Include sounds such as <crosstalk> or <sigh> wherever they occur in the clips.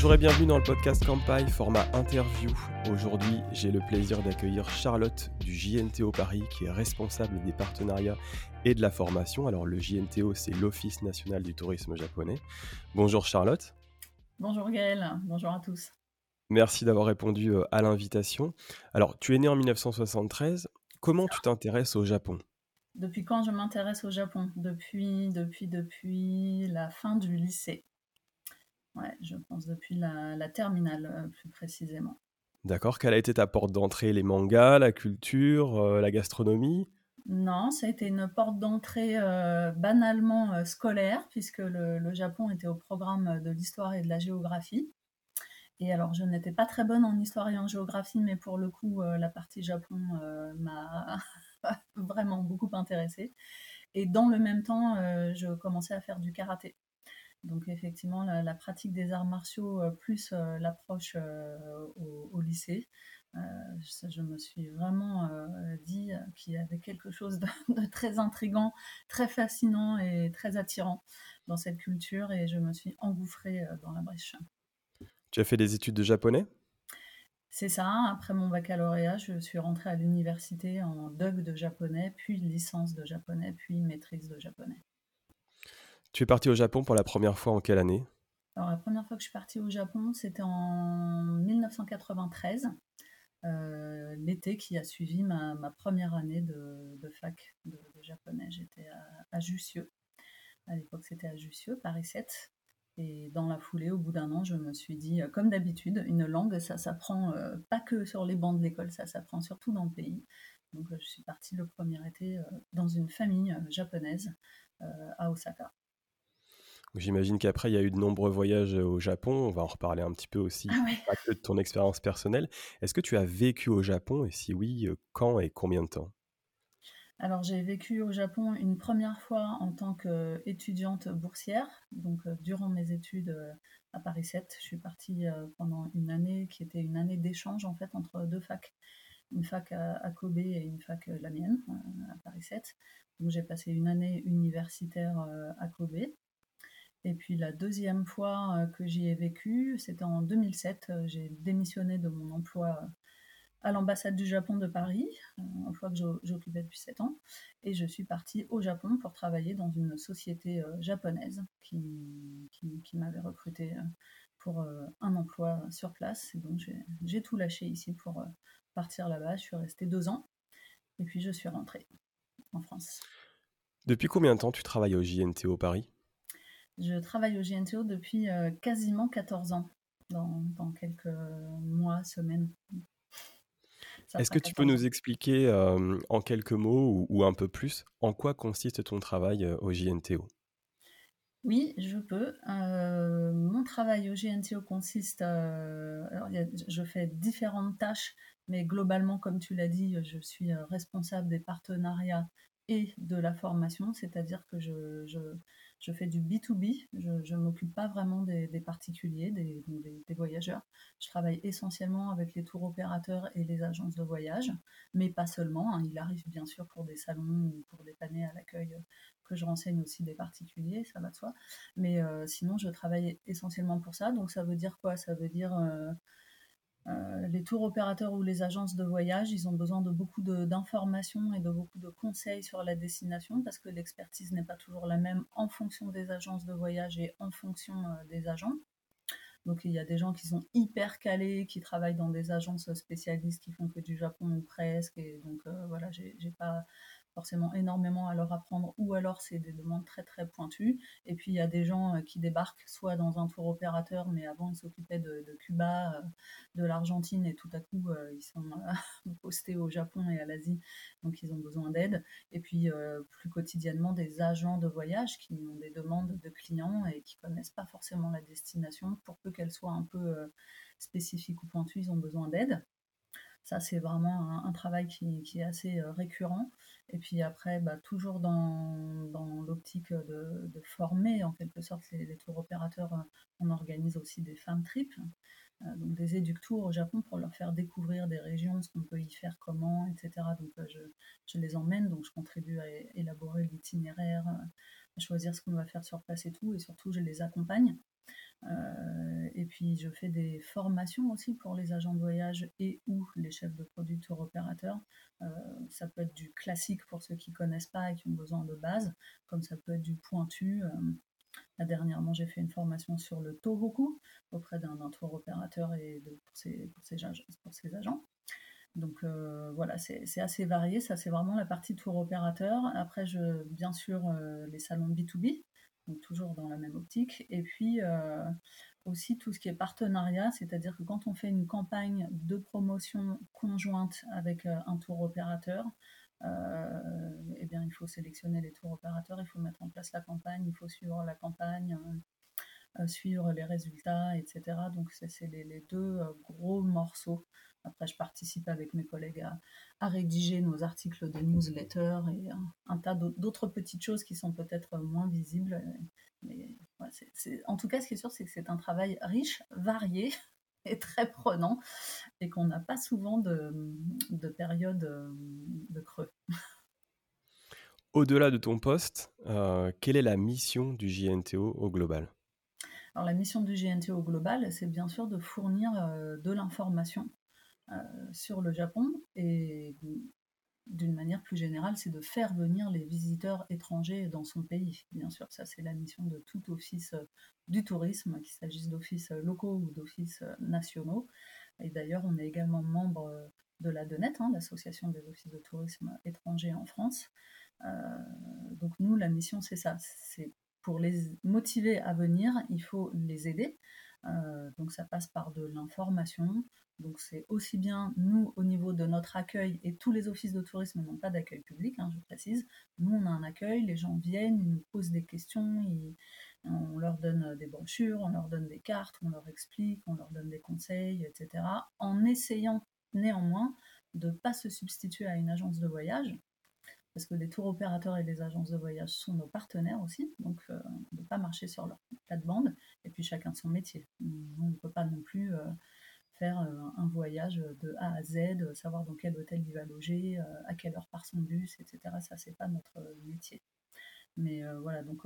Bonjour et bienvenue dans le podcast Campai, format interview. Aujourd'hui, j'ai le plaisir d'accueillir Charlotte du JNTO Paris, qui est responsable des partenariats et de la formation. Alors, le JNTO, c'est l'Office national du tourisme japonais. Bonjour Charlotte. Bonjour Gaël, bonjour à tous. Merci d'avoir répondu euh, à l'invitation. Alors, tu es né en 1973. Comment tu t'intéresses au Japon? Depuis quand je m'intéresse au Japon? Depuis, depuis, depuis la fin du lycée. Ouais, je pense depuis la, terminale euh, plus précisément. D'accord. Quelle a été ta porte d'entrée? Les mangas, la culture, euh, la gastronomie? Non, ça a été une porte d'entrée euh, banalement scolaire, puisque le, Japon était au programme de l'histoire et de la géographie. Et alors, je n'étais pas très bonne en histoire et en géographie, mais pour le coup, la partie Japon m'a <laughs> vraiment beaucoup intéressée. Et dans le même temps, je commençais à faire du karaté. Donc effectivement, la, pratique des arts martiaux euh, plus euh, l'approche euh, au, lycée, je, me suis vraiment dit qu'il y avait quelque chose <laughs> de, très intrigant, très fascinant et très attirant dans cette culture et je me suis engouffrée dans la brèche. Tu as fait des études de japonais? C'est ça. Après mon baccalauréat, je suis rentrée à l'université en DUG de japonais, puis licence de japonais, puis maîtrise de japonais. Tu es parti au Japon pour la première fois en quelle année? Alors, la première fois que je suis partie au Japon, c'était en 1993, euh, l'été qui a suivi ma, première année de, fac de, japonais. J'étais à, Jussieu. À l'époque, c'était à Jussieu, Paris 7. Et dans la foulée, au bout d'un an, je me suis dit, euh, comme d'habitude, une langue, ça s'apprend euh, pas que sur les bancs de l'école, ça s'apprend surtout dans le pays. Donc, je suis partie le premier été dans une famille japonaise à Osaka. J'imagine qu'après, il y a eu de nombreux voyages au Japon. On va en reparler un petit peu aussi, ah pas que de ton expérience personnelle. Est-ce que tu as vécu au Japon? Et si oui, quand et combien de temps? Alors j'ai vécu au Japon une première fois en tant qu'étudiante boursière, donc durant mes études à Paris 7. Je suis partie pendant une année qui était une année d'échange en fait entre deux facs, une fac à, Kobe et une fac la mienne à Paris 7. Donc j'ai passé une année universitaire à Kobe et puis la deuxième fois euh, que j'y ai vécu, c'était en 2007. Euh, j'ai démissionné de mon emploi euh, à l'ambassade du Japon de Paris, emploi que j'occupais depuis 7 ans, et je suis partie au Japon pour travailler dans une société japonaise qui, m'avait recruté pour un emploi sur place. Et donc j'ai tout lâché ici pour partir là-bas. Je suis restée deux ans, et puis je suis rentrée en France. Depuis combien de temps tu travailles au JNTO Paris? Je travaille au GNTO depuis euh, quasiment 14 ans, dans, quelques mois, semaines. Est-ce que tu peux nous expliquer euh, en quelques mots ou, un peu plus en quoi consiste ton travail euh, au JNTO Oui, je peux. mon travail au GNTO consiste, alors, je fais différentes tâches, mais globalement, comme tu l'as dit, je suis responsable des partenariats et de la formation, c'est-à-dire que je, je fais du B2B, je ne m'occupe pas vraiment des, particuliers, des, voyageurs. Je travaille essentiellement avec les tours opérateurs et les agences de voyage, mais pas seulement. Hein. Il arrive bien sûr pour des salons ou pour dépanner à l'accueil que je renseigne aussi des particuliers, ça va de soi. Mais euh, sinon, je travaille essentiellement pour ça. Donc ça veut dire quoi? Ça veut dire... Euh, euh, les tours opérateurs ou les agences de voyage, ils ont besoin de beaucoup d'informations et de beaucoup de conseils sur la destination parce que l'expertise n'est pas toujours la même en fonction des agences de voyage et en fonction euh, des agents. Donc il y a des gens qui sont hyper calés, qui travaillent dans des agences spécialistes qui font que du Japon ou presque. Et donc euh, voilà, j'ai pas forcément énormément à leur apprendre, ou alors c'est des demandes très très pointues. Et puis il y a des gens euh, qui débarquent soit dans un tour opérateur, mais avant ils s'occupaient de, Cuba, euh, de l'Argentine, et tout à coup euh, ils sont <laughs> postés au Japon et à l'Asie, donc ils ont besoin d'aide. Et puis plus quotidiennement des agents de voyage qui ont des demandes de clients et qui connaissent pas forcément la destination, pour peu qu'elle soit un peu spécifique ou pointue, ils ont besoin d'aide. Ça, c'est vraiment un, travail qui, est assez récurrent. Et puis après, bah, toujours dans, l'optique de, former en quelque sorte les, tours opérateurs, on organise aussi des femmes trips, donc des éductours au Japon pour leur faire découvrir des régions, ce qu'on peut y faire, comment, etc. Donc euh, je, les emmène, donc je contribue à élaborer l'itinéraire choisir ce qu'on va faire sur place et tout, et surtout je les accompagne. Euh, et puis je fais des formations aussi pour les agents de voyage et ou les chefs de produits tour opérateurs. Euh, ça peut être du classique pour ceux qui connaissent pas et qui ont besoin de base, comme ça peut être du pointu. Là, dernièrement, j'ai fait une formation sur le Tohoku auprès d'un tour opérateur et pour, ses, agents. Donc euh, voilà, c'est assez varié. Ça, c'est vraiment la partie tour opérateur. Après, bien sûr, euh, les salons B2B, toujours dans la même optique. Et puis euh, aussi tout ce qui est partenariat, c'est-à-dire que quand on fait une campagne de promotion conjointe avec un tour opérateur, eh bien, il faut sélectionner les tours opérateurs, il faut mettre en place la campagne, il faut suivre la campagne, suivre les résultats, etc. Donc, c'est les, deux gros morceaux après, je participe avec mes collègues à, rédiger nos articles de newsletter et un, tas d'autres petites choses qui sont peut-être moins visibles. Mais en tout cas, ce qui est sûr, c'est que c'est un travail riche, varié <laughs> et très prenant et qu'on n'a pas souvent de, de période euh, de creux. Au-delà de ton poste, euh, quelle est la mission du JNTO au global? Alors la mission du JNTO au global, c'est bien sûr de fournir euh, de l'information sur le Japon et d'une manière plus générale, c'est de faire venir les visiteurs étrangers dans son pays. Bien sûr, ça c'est la mission de tout office euh, du tourisme, qu'il s'agisse d'offices locaux ou d'offices euh, nationaux. Et d'ailleurs, on est également membre de la DENET, hein, l'association des offices de tourisme étrangers en France. donc nous, la mission, c'est ça. C'est pour les motiver à venir, il faut les aider. Donc ça passe par de l'information, donc c'est aussi bien nous au niveau de notre accueil et tous les offices de tourisme n'ont pas d'accueil public, hein, je précise. Nous on a un accueil, les gens viennent, ils nous posent des questions, on leur donne des brochures, on leur donne des cartes, on leur explique, on leur donne des conseils, etc. En essayant néanmoins de ne pas se substituer à une agence de voyage, parce que les tours opérateurs et les agences de voyage sont nos partenaires aussi, donc euh, on ne peut pas marcher sur leur plate-bande, et puis chacun son métier. On ne peut pas non plus... Euh, faire euh, un voyage de A à Z, savoir dans quel hôtel il va loger, à quelle heure part son bus, etc. Ça, c'est pas notre métier. Mais voilà, donc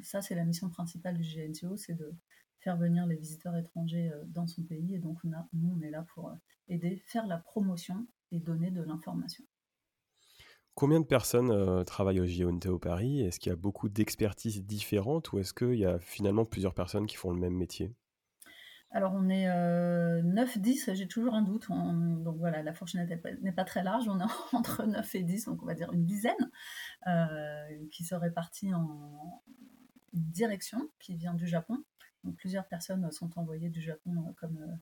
ça, c'est la mission principale du GNTO, c'est de faire venir les visiteurs étrangers dans son pays. Et donc, nous, on est là pour aider, faire la promotion et donner de l'information. Combien de personnes travaillent au GNTO Paris? Est-ce qu'il y a beaucoup d'expertises différentes ou est-ce qu'il y a finalement plusieurs personnes qui font le même métier? Alors on est 9-10, euh, j'ai toujours un doute. donc voilà, la fourchette n'est pas très large, on est <laughs> entre 9 et 10, donc on va dire une dizaine, euh, qui se répartit en direction qui vient du Japon. Donc plusieurs personnes sont envoyées du Japon euh, comme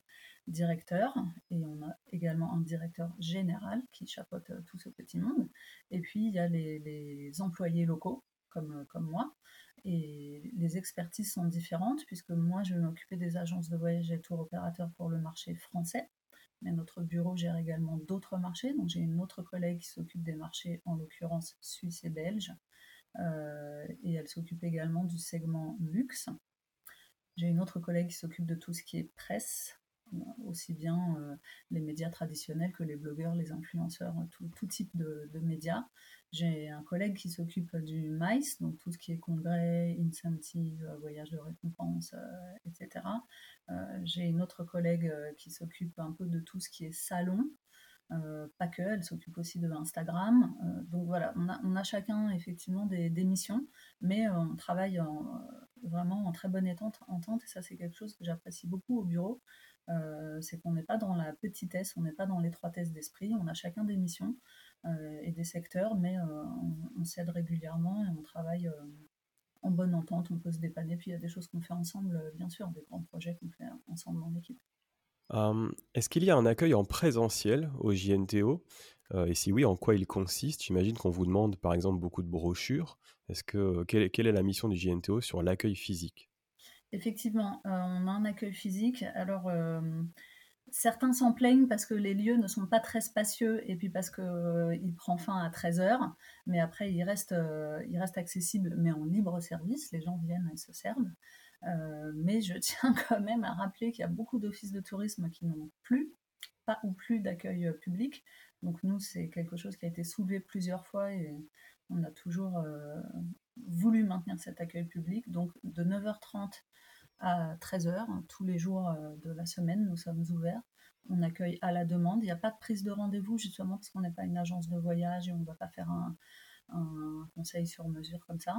directeur, et on a également un directeur général qui chapeaute tout ce petit monde. Et puis il y a les, employés locaux, comme, comme moi, et les expertises sont différentes, puisque moi, je vais m'occuper des agences de voyage et tour opérateurs pour le marché français. Mais notre bureau gère également d'autres marchés. Donc, j'ai une autre collègue qui s'occupe des marchés, en l'occurrence suisse et belge. Euh, et elle s'occupe également du segment luxe. J'ai une autre collègue qui s'occupe de tout ce qui est presse, aussi bien euh, les médias traditionnels que les blogueurs, les influenceurs, tout, type de, médias. J'ai un collègue qui s'occupe du MICE, donc tout ce qui est congrès, incentive, voyage de récompense, euh, etc. Euh, j'ai une autre collègue qui s'occupe un peu de tout ce qui est salon, pas que, elle s'occupe aussi de Instagram. donc voilà, on a, chacun effectivement des, missions, mais on travaille vraiment en très bonne entente, et ça c'est quelque chose que j'apprécie beaucoup au bureau. Euh, c'est qu'on n'est pas dans la petitesse, on n'est pas dans l'étroitesse d'esprit, on a chacun des missions euh, et des secteurs, mais euh, on, s'aide régulièrement et on travaille en bonne entente, on peut se dépanner, puis il y a des choses qu'on fait ensemble, bien sûr, des grands projets qu'on fait ensemble en équipe. Est-ce qu'il y a un accueil en présentiel au JNTO Et si oui, en quoi il consiste? J'imagine qu'on vous demande par exemple beaucoup de brochures. Est-ce que quelle, est la mission du JNTO sur l'accueil physique? Effectivement, euh, on a un accueil physique. Alors, euh, certains s'en plaignent parce que les lieux ne sont pas très spacieux et puis parce qu'il euh, prend fin à 13h, mais après, il reste accessible, mais en libre service. Les gens viennent et se servent. mais je <laughs> tiens quand même à rappeler qu'il y a beaucoup d'offices de tourisme qui n'ont plus, pas ou plus d'accueil public. Donc nous, c'est quelque chose qui a été soulevé plusieurs fois et on a toujours voulu maintenir cet accueil public. Donc de 9h30 à 13h, tous les jours de la semaine, nous sommes ouverts. On accueille à la demande. Il n'y a pas de prise de rendez-vous, justement, parce qu'on n'est pas une agence de voyage et on ne va pas faire un, conseil sur mesure comme ça.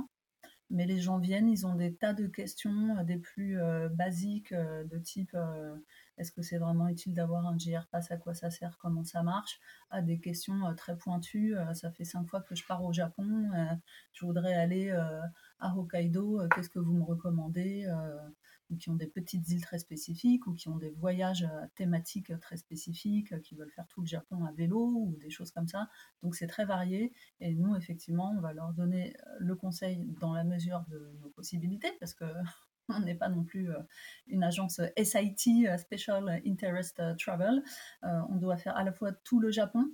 Mais les gens viennent, ils ont des tas de questions, euh, des plus euh, basiques, euh, de type est-ce que c'est vraiment utile d'avoir un JR Pass À quoi ça sert Comment ça marche À des questions très pointues. ça fait cinq fois que je pars au Japon. je voudrais aller à Hokkaido. Qu'est-ce que vous me recommandez qui ont des petites îles très spécifiques, ou qui ont des voyages euh, thématiques très spécifiques, euh, qui veulent faire tout le Japon à vélo, ou des choses comme ça. Donc c'est très varié, et nous, effectivement, on va leur donner euh, le conseil dans la mesure de nos possibilités, parce que <laughs> on n'est pas non plus une agence SIT, Special Interest Travel. on doit faire à la fois tout le Japon,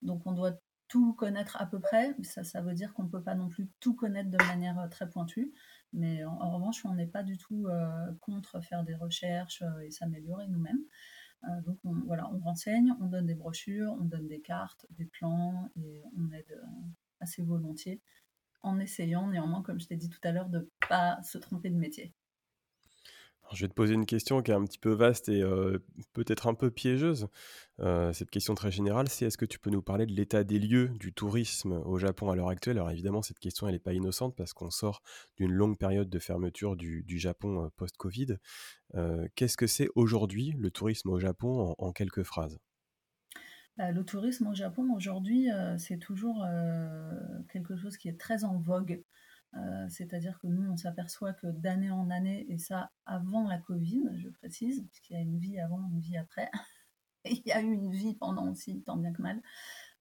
donc on doit tout connaître à peu près. Ça, ça veut dire qu'on ne peut pas non plus tout connaître de manière très pointue. Mais en, revanche, on n'est pas du tout euh, contre faire des recherches euh, et s'améliorer nous-mêmes. Euh, donc on, voilà, on renseigne, on donne des brochures, on donne des cartes, des plans et on aide assez volontiers en essayant néanmoins, comme je t'ai dit tout à l'heure, de ne pas se tromper de métier je vais te poser une question qui est un petit peu vaste et peut-être un peu piégeuse. cette question très générale, c'est est-ce que tu peux nous parler de l'état des lieux du tourisme au Japon à l'heure actuelle? Alors évidemment, cette question, elle n'est pas innocente parce qu'on sort d'une longue période de fermeture du, Japon post-Covid. Qu'est-ce que c'est aujourd'hui le tourisme au Japon en, quelques phrases? Bah, le tourisme au Japon aujourd'hui, c'est toujours quelque chose qui est très en vogue. Euh, c'est-à-dire que nous, on s'aperçoit que d'année en année, et ça avant la Covid, je précise, puisqu'il y a une vie avant, une vie après, <laughs> il y a eu une vie pendant aussi, tant bien que mal.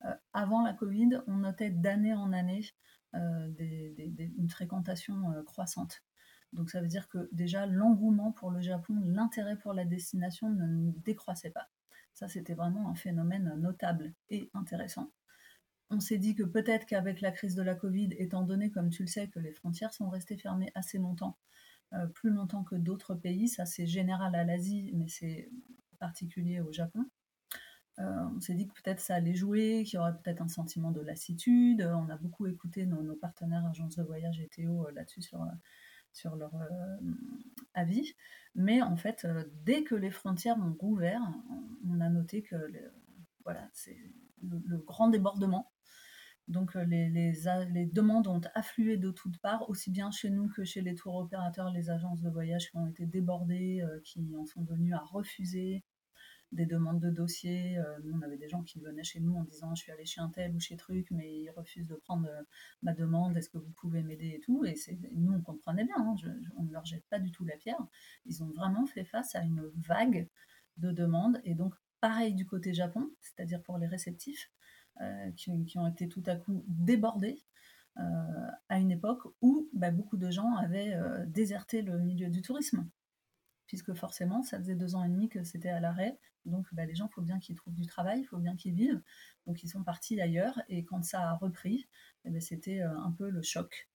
Euh, avant la Covid, on notait d'année en année euh, une fréquentation croissante. Donc ça veut dire que déjà l'engouement pour le Japon, l'intérêt pour la destination ne décroissait pas. Ça, c'était vraiment un phénomène notable et intéressant on s'est dit que peut-être qu'avec la crise de la Covid, étant donné, comme tu le sais, que les frontières sont restées fermées assez longtemps, euh, plus longtemps que d'autres pays, ça c'est général à l'Asie, mais c'est particulier au Japon. Euh, on s'est dit que peut-être ça allait jouer, qu'il y aurait peut-être un sentiment de lassitude. On a beaucoup écouté nos, partenaires agences de voyage et Théo euh, là-dessus sur, sur leur avis. Mais en fait, dès que les frontières ont rouvert, on a noté que voilà, c'est le, grand débordement. Donc euh, les, les, demandes ont afflué de toutes parts, aussi bien chez nous que chez les tours opérateurs, les agences de voyage qui ont été débordées, euh, qui en sont venues à refuser des demandes de dossiers. Euh, nous, on avait des gens qui venaient chez nous en disant je suis allé chez un tel ou chez truc, mais ils refusent de prendre ma demande, est-ce que vous pouvez m'aider et tout? Et nous, on comprenait bien, hein, on ne leur jette pas du tout la pierre. Ils ont vraiment fait face à une vague de demandes. Et donc, pareil du côté Japon, c'est-à-dire pour les réceptifs. Euh, qui, ont été tout à coup débordés euh, à une époque où bah, beaucoup de gens avaient euh, déserté le milieu du tourisme puisque forcément, ça faisait deux ans et demi que c'était à l'arrêt. Donc, bah, les gens, il faut bien qu'ils trouvent du travail, il faut bien qu'ils vivent. Donc, ils sont partis ailleurs. Et quand ça a repris, eh ben, c'était un peu le choc,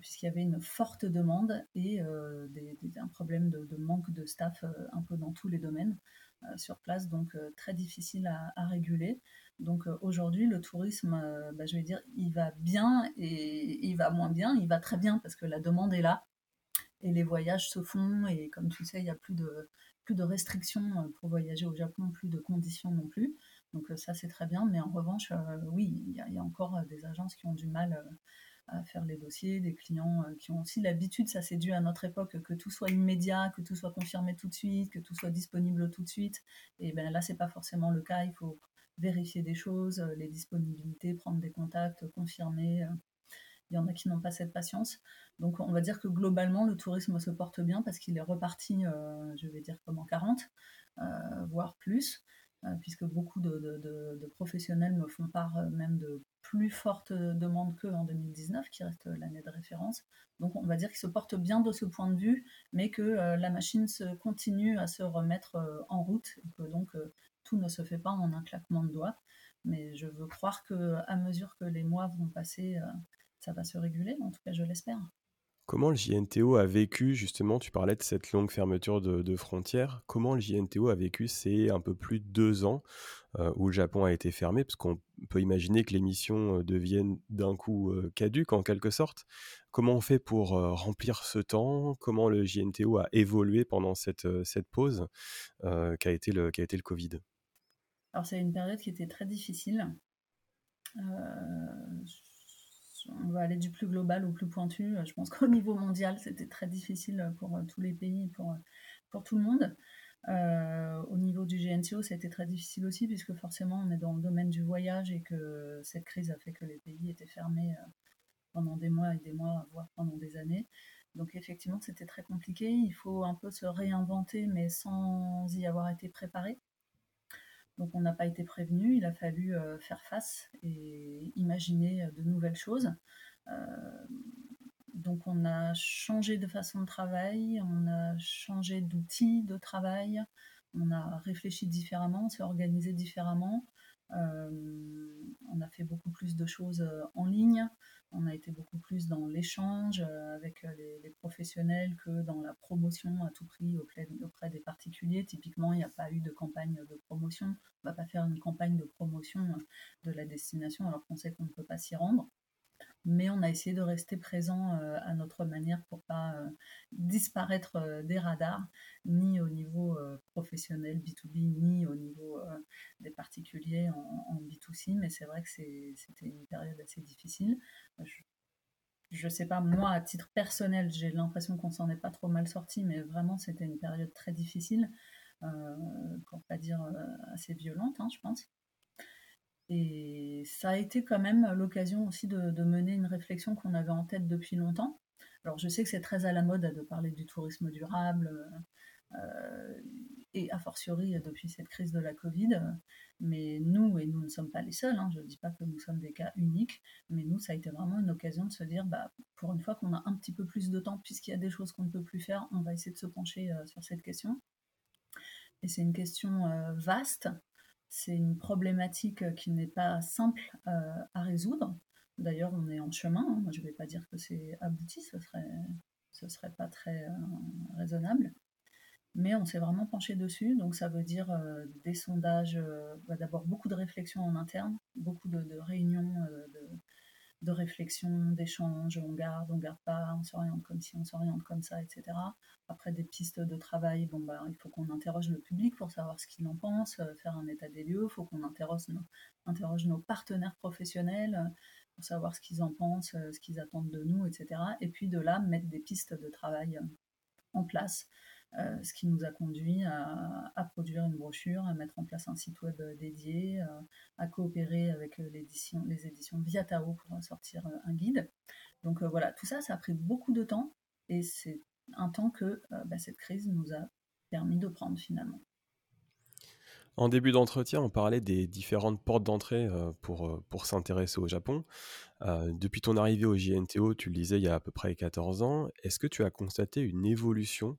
puisqu'il y avait une forte demande et un problème de, manque de staff un peu dans tous les domaines. Sur place, donc très difficile à, réguler. Donc euh, aujourd'hui, le tourisme, bah, je vais dire, il va bien et il va moins bien. Il va très bien parce que la demande est là et les voyages se font. Et comme tu sais, il n'y a plus de, plus de restrictions pour voyager au Japon, plus de conditions non plus. Donc ça, c'est très bien. Mais en revanche, oui, il y, a encore des agences qui ont du mal à faire les dossiers, des clients euh, qui ont aussi l'habitude, ça c'est dû à notre époque, que tout soit immédiat, que tout soit confirmé tout de suite, que tout soit disponible tout de suite. Et ben là, c'est pas forcément le cas. Il faut vérifier des choses, euh, les disponibilités, prendre des contacts, confirmer. Euh. Il y en a qui n'ont pas cette patience. Donc on va dire que globalement, le tourisme se porte bien parce qu'il est reparti, je vais dire comme en 40, voire plus. Euh, puisque beaucoup de, professionnels me font part euh, même de plus fortes demandes qu'en 2019, qui reste l'année de référence. Donc on va dire qu'il se porte bien de ce point de vue, mais que euh, la machine se continue à se remettre en route, donc ne se fait pas en un claquement de doigts. Mais je veux croire que à mesure que les mois vont passer, ça va se réguler, en tout cas je l'espère. Comment le JNTO a vécu, justement, tu parlais de cette longue fermeture de, frontières, comment le JNTO a vécu ces un peu plus de deux ans où le Japon a été fermé, parce qu'on peut imaginer que les missions deviennent d'un coup caduques en quelque sorte. Comment on fait pour remplir ce temps? Comment le JNTO a évolué pendant cette, cette pause qu'a été, le, qu'a été le Covid? Alors c'est une période qui était très difficile. on va aller du plus global au plus pointu. Je pense <laughs> qu'au niveau mondial, c'était très difficile pour tous les pays, pour, pour tout le monde. Euh, au niveau du GNCO, ça a été très difficile aussi, puisque forcément, on est dans le domaine du voyage et que cette crise a fait que les pays étaient fermés euh, pendant des mois et des mois, voire pendant des années. Donc effectivement, c'était très compliqué. Il faut un peu se réinventer, mais sans y avoir été préparé. Donc on n'a pas été prévenu, il a fallu euh, faire face et imaginer de nouvelles choses. Donc on a changé de façon de travail, on a changé d'outils de travail, on a réfléchi différemment, on s'est organisé différemment. Euh, on a fait beaucoup plus de choses euh, en ligne, on a été beaucoup plus dans l'échange euh, avec les, professionnels que dans la promotion à tout prix auprès, auprès des particuliers. Typiquement, il n'y a pas eu de campagne de promotion. On ne va pas faire une campagne de promotion de la destination alors qu'on sait qu'on ne peut pas s'y rendre mais on a essayé de rester présent euh, à notre manière pour pas euh, disparaître euh, des radars, ni au niveau professionnel B2B, ni au niveau des particuliers en, B2C. Mais c'est vrai que c'était une période assez difficile. Je, ne sais pas, moi, à titre personnel, j'ai l'impression qu'on s'en est pas trop mal sorti, mais vraiment, c'était une période très difficile, pour pas dire assez violente, hein, je pense. Et ça a été quand même l'occasion aussi de, mener une réflexion qu'on avait en tête depuis longtemps. Alors je sais que c'est très à la mode de parler du tourisme durable, euh, et a fortiori depuis cette crise de la Covid, mais nous, et nous ne sommes pas les seuls, hein, je ne dis pas que nous sommes des cas uniques, mais nous, ça a été vraiment une occasion de se dire, bah, pour une fois qu'on a un petit peu plus de temps, puisqu'il y a des choses qu'on ne peut plus faire, on va essayer de se pencher euh, sur cette question. Et c'est une question euh, vaste, c'est une problématique euh, qui n'est pas simple euh, à résoudre. D'ailleurs, on est en chemin. Hein. je ne vais pas dire que c'est abouti, ce serait, serait pas très euh, raisonnable. Mais on s'est vraiment penché dessus. Donc, ça veut dire des sondages, bah, d'abord beaucoup de réflexions en interne, beaucoup de, réunions, de réflexion, d'échange, on garde, on garde pas, on s'oriente comme si, on s'oriente comme ça, etc. Après des pistes de travail, bon bah il faut qu'on interroge le public pour savoir ce qu'il en pense, euh, faire un état des lieux, il faut qu'on interroge nos, interroge nos partenaires professionnels euh, pour savoir ce qu'ils en pensent, euh, ce qu'ils attendent de nous, etc. Et puis de là, mettre des pistes de travail en place euh, ce qui nous a conduit à, produire une brochure, à mettre en place un site web dédié, euh, à coopérer avec euh, les éditions Viatao pour sortir un guide. Donc voilà, tout ça, ça a pris beaucoup de temps et c'est un temps que bah, cette crise nous a permis de prendre finalement. En début d'entretien, on parlait des différentes portes d'entrée pour, pour s'intéresser au Japon. depuis ton arrivée au JNTO, tu le disais il y a à peu près 14 ans, est-ce que tu as constaté une évolution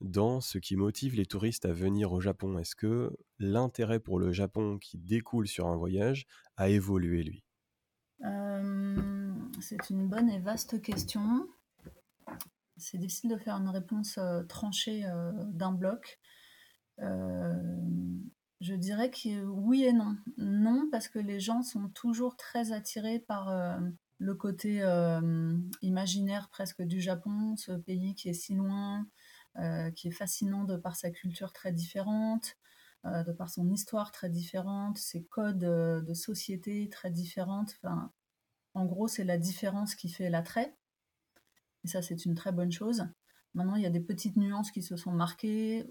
dans ce qui motive les touristes à venir au Japon? Est-ce que l'intérêt pour le Japon qui découle sur un voyage a évolué, lui? C'est une bonne et vaste question. C'est difficile de faire une réponse tranchée d'un bloc. Je dirais que oui et non. Non, parce que les gens sont toujours très attirés par euh, le côté euh, imaginaire presque du Japon, ce pays qui est si loin, euh, qui est fascinant de par sa culture très différente, de par son histoire très différente, ses codes de société très différentes. En gros, c'est la différence qui fait l'attrait. Et ça, c'est une très bonne chose. Maintenant, il y a des petites nuances qui se sont marquées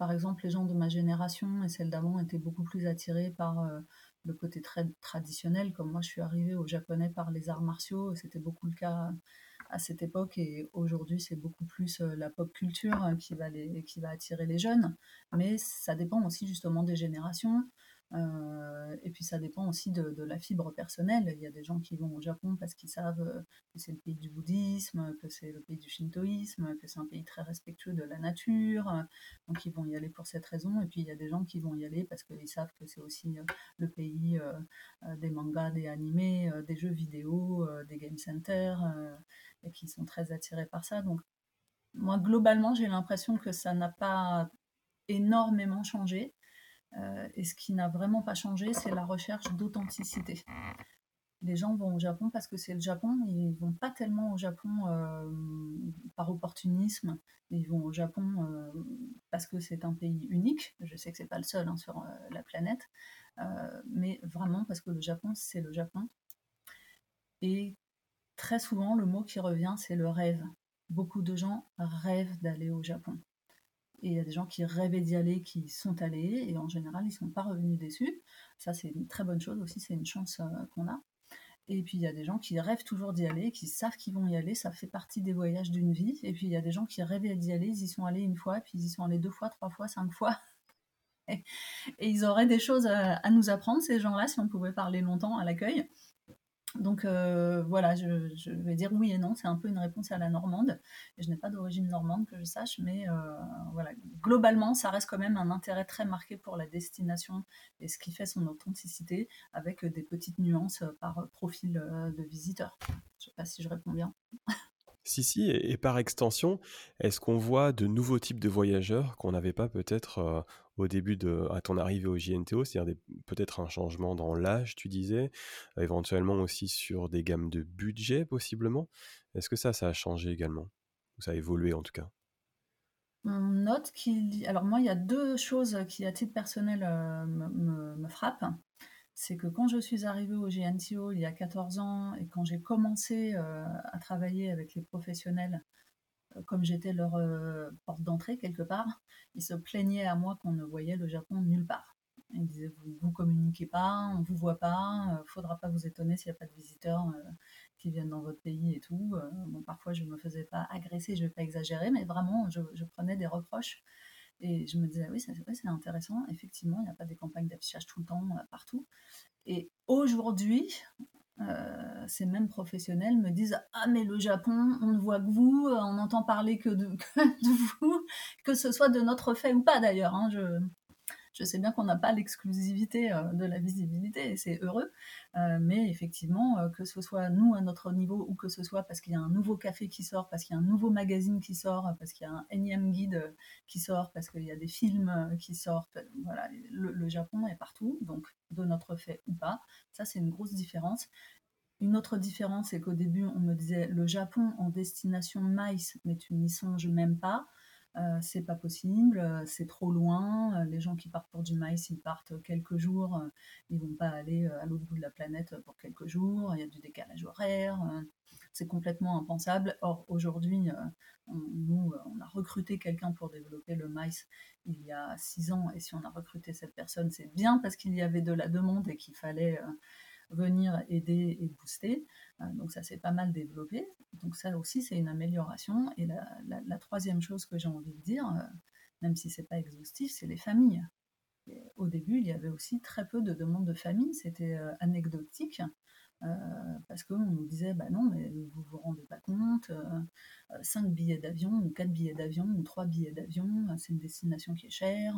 par exemple, les gens de ma génération et celle d'avant étaient beaucoup plus attirés par euh, le côté très traditionnel, comme moi je suis arrivée au japonais par les arts martiaux, c'était beaucoup le cas à cette époque et aujourd'hui c'est beaucoup plus euh, la pop culture va, qui va attirer les jeunes, mais ça dépend aussi justement des générations. Euh, et puis ça dépend aussi de, la fibre personnelle. Il y a des gens qui vont au Japon parce qu'ils savent euh, que c'est le pays du bouddhisme, que c'est le pays du shintoïsme, que c'est un pays très respectueux de la nature. Donc ils vont y aller pour cette raison. Et puis il y a des gens qui vont y aller parce qu'ils savent que c'est aussi euh, le pays des mangas, des animés, des jeux vidéo, des game centers, et qui sont très attirés par ça. Donc moi globalement j'ai l'impression que ça n'a pas énormément changé. Et ce qui n'a vraiment pas changé, c'est la recherche d'authenticité les gens vont au Japon parce que c'est le Japon, ils vont pas tellement au Japon euh, par opportunisme, ils vont au Japon euh, parce que c'est un pays unique, je sais que c'est pas le seul hein, sur euh, la planète, mais vraiment parce que le Japon c'est le Japon. Et très souvent le mot qui revient c'est le rêve. Beaucoup de gens rêvent d'aller au Japon. Et il y a des gens qui rêvaient d'y aller, qui sont allés, et en général, ils ne sont pas revenus déçus. Ça, c'est une très bonne chose aussi, c'est une chance qu'on a. Et puis il y a des gens qui rêvent toujours d'y aller, qui savent qu'ils vont y aller, ça fait partie des voyages d'une vie. Et puis il y a des gens qui rêvaient d'y aller, ils y sont allés une fois, puis ils y sont allés deux fois, trois fois, cinq fois. <laughs> Et, ils auraient des choses à nous apprendre, ces gens-là, si on pouvait parler longtemps à l'accueil. Donc euh, voilà, je, vais dire oui et non, c'est un peu une réponse à la normande. Je n'ai pas d'origine normande que je sache, mais euh, voilà, globalement, ça reste quand même un intérêt très marqué pour la destination et ce qui fait son authenticité, avec des petites nuances par profil euh, de visiteur. Je ne sais pas si je réponds bien. Si, si, et, par extension, est-ce qu'on voit de nouveaux types de voyageurs qu'on n'avait pas peut-être au début de à ton arrivée au JNTO, c'est-à-dire peut-être un changement dans l'âge, tu disais, éventuellement aussi sur des gammes de budget possiblement. Est-ce que ça, ça a changé également? Ou ça a évolué en tout cas? On note qu'il... Alors moi, il y a deux choses qui, à titre personnel, me, frappent. C'est que quand je suis arrivée au GNTO il y a 14 ans et quand j'ai commencé à travailler avec les professionnels comme j'étais leur euh, porte d'entrée quelque part, <laughs> ils se plaignaient à moi qu'on ne voyait le Japon nulle part. Ils disaient vous, vous communiquez pas, on vous voit pas, ne euh, faudra pas vous étonner s'il n'y a pas de visiteurs euh, qui viennent dans votre pays et tout. parfois je me faisais pas agresser, je vais pas exagérer, mais vraiment je, prenais des reproches et je me disais oui c'est c'est intéressant. Effectivement, il n'y a pas des campagnes d'affichage tout le temps partout. Et aujourd'hui, euh, ces mêmes professionnels me disent Ah, mais le Japon, on ne voit que vous, on n'entend parler <laughs> que de, vous, que ce soit de notre fait ou pas d'ailleurs. Hein, je, je sais bien qu'on n'a pas l'exclusivité euh, de la visibilité c'est heureux, euh, mais effectivement, euh, que ce soit nous à notre niveau ou que ce soit parce qu'il y a un nouveau café qui sort, parce qu'il y a un nouveau magazine qui sort, parce qu'il y a un énième guide qui sort, parce qu'il y a des films qui sortent, voilà, le, Japon est partout, donc de notre fait ou pas, ça c'est une grosse différence. Une autre différence, c'est qu'au début, on me disait le Japon en destination maïs, mais tu n'y songes même pas. Euh, c'est pas possible, euh, c'est trop loin. Euh, les gens qui partent pour du maïs, ils partent quelques jours, ils vont pas aller à l'autre bout de la planète pour quelques jours. Il y a du décalage horaire, c'est complètement impensable. Or aujourd'hui, nous, on a recruté quelqu'un pour développer le maïs il y a six ans, et si on a recruté cette personne, c'est bien parce qu'il y avait de la demande et qu'il fallait venir aider et booster. Euh, donc ça s'est pas mal développé. Donc ça aussi, c'est une amélioration. Et la, troisième chose que j'ai envie de dire, euh, même si c'est pas exhaustif, c'est les familles. au début, il y avait aussi très peu de demandes de famille, c'était euh, anecdotique. parce qu'on nous disait, bah non, mais vous vous rendez pas compte, 5 billets d'avion, ou 4 billets d'avion, ou 3 billets d'avion, c'est une destination qui est chère,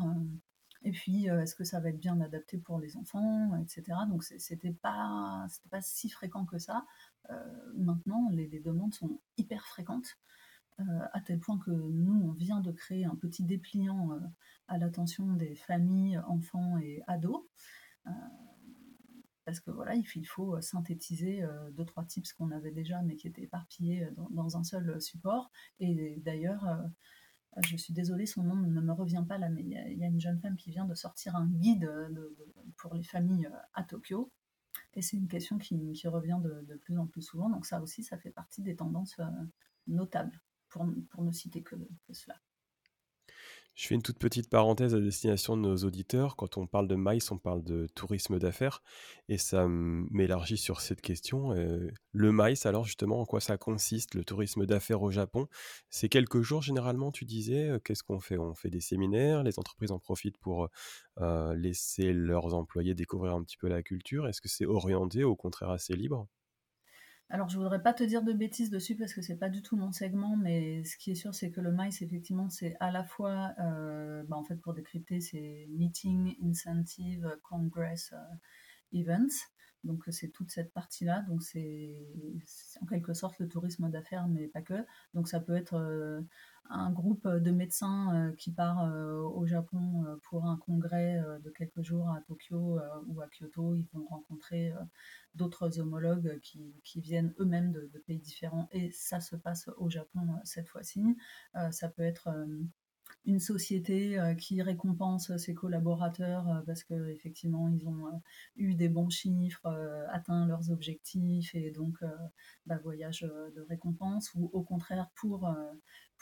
et puis, est-ce que ça va être bien adapté pour les enfants, etc. Donc, c'était pas, pas si fréquent que ça. Euh, maintenant, les, demandes sont hyper fréquentes, euh, à tel point que nous, on vient de créer un petit dépliant à l'attention des familles, enfants et ados. parce que voilà, il faut synthétiser deux, trois tips qu'on avait déjà, mais qui étaient éparpillés dans, un seul support. Et d'ailleurs, euh, je suis désolée, son nom ne me revient pas là, mais il y, a une jeune femme qui vient de sortir un guide pour les familles euh, à Tokyo. Et c'est une question qui, revient de, plus en plus souvent. Donc ça aussi, ça fait partie des tendances euh, notables, pour, ne citer que cela. Je fais une toute petite parenthèse à destination de nos auditeurs. Quand on parle de maïs, on parle de tourisme d'affaires. Et ça m'élargit sur cette question. Euh, le maïs, alors justement, en quoi ça consiste, le tourisme d'affaires au Japon? C'est quelques jours généralement, tu disais. Euh, qu'est-ce qu'on fait? On fait des séminaires, les entreprises en profitent pour euh, laisser leurs employés découvrir un petit peu la culture. Est-ce que c'est orienté, au contraire, assez libre? Alors, je voudrais pas te dire de bêtises dessus parce que c'est pas du tout mon segment, mais ce qui est sûr, c'est que le MICE, effectivement, c'est à la fois, euh, bah, en fait, pour décrypter, c'est Meeting, Incentive, Congress, euh, Events. Donc c'est toute cette partie-là. Donc c'est en quelque sorte le tourisme d'affaires, mais pas que. Donc ça peut être euh, un groupe de médecins euh, qui part euh, au Japon pour un congrès de quelques jours à Tokyo ou à Kyoto. Ils vont rencontrer d'autres homologues qui, viennent eux-mêmes de, pays différents et ça se passe au Japon cette fois-ci. ça peut être une société euh, qui récompense ses collaborateurs euh, parce qu'effectivement ils ont euh, eu des bons chiffres, atteint leurs objectifs et donc bah, voyage de récompense ou au contraire pour,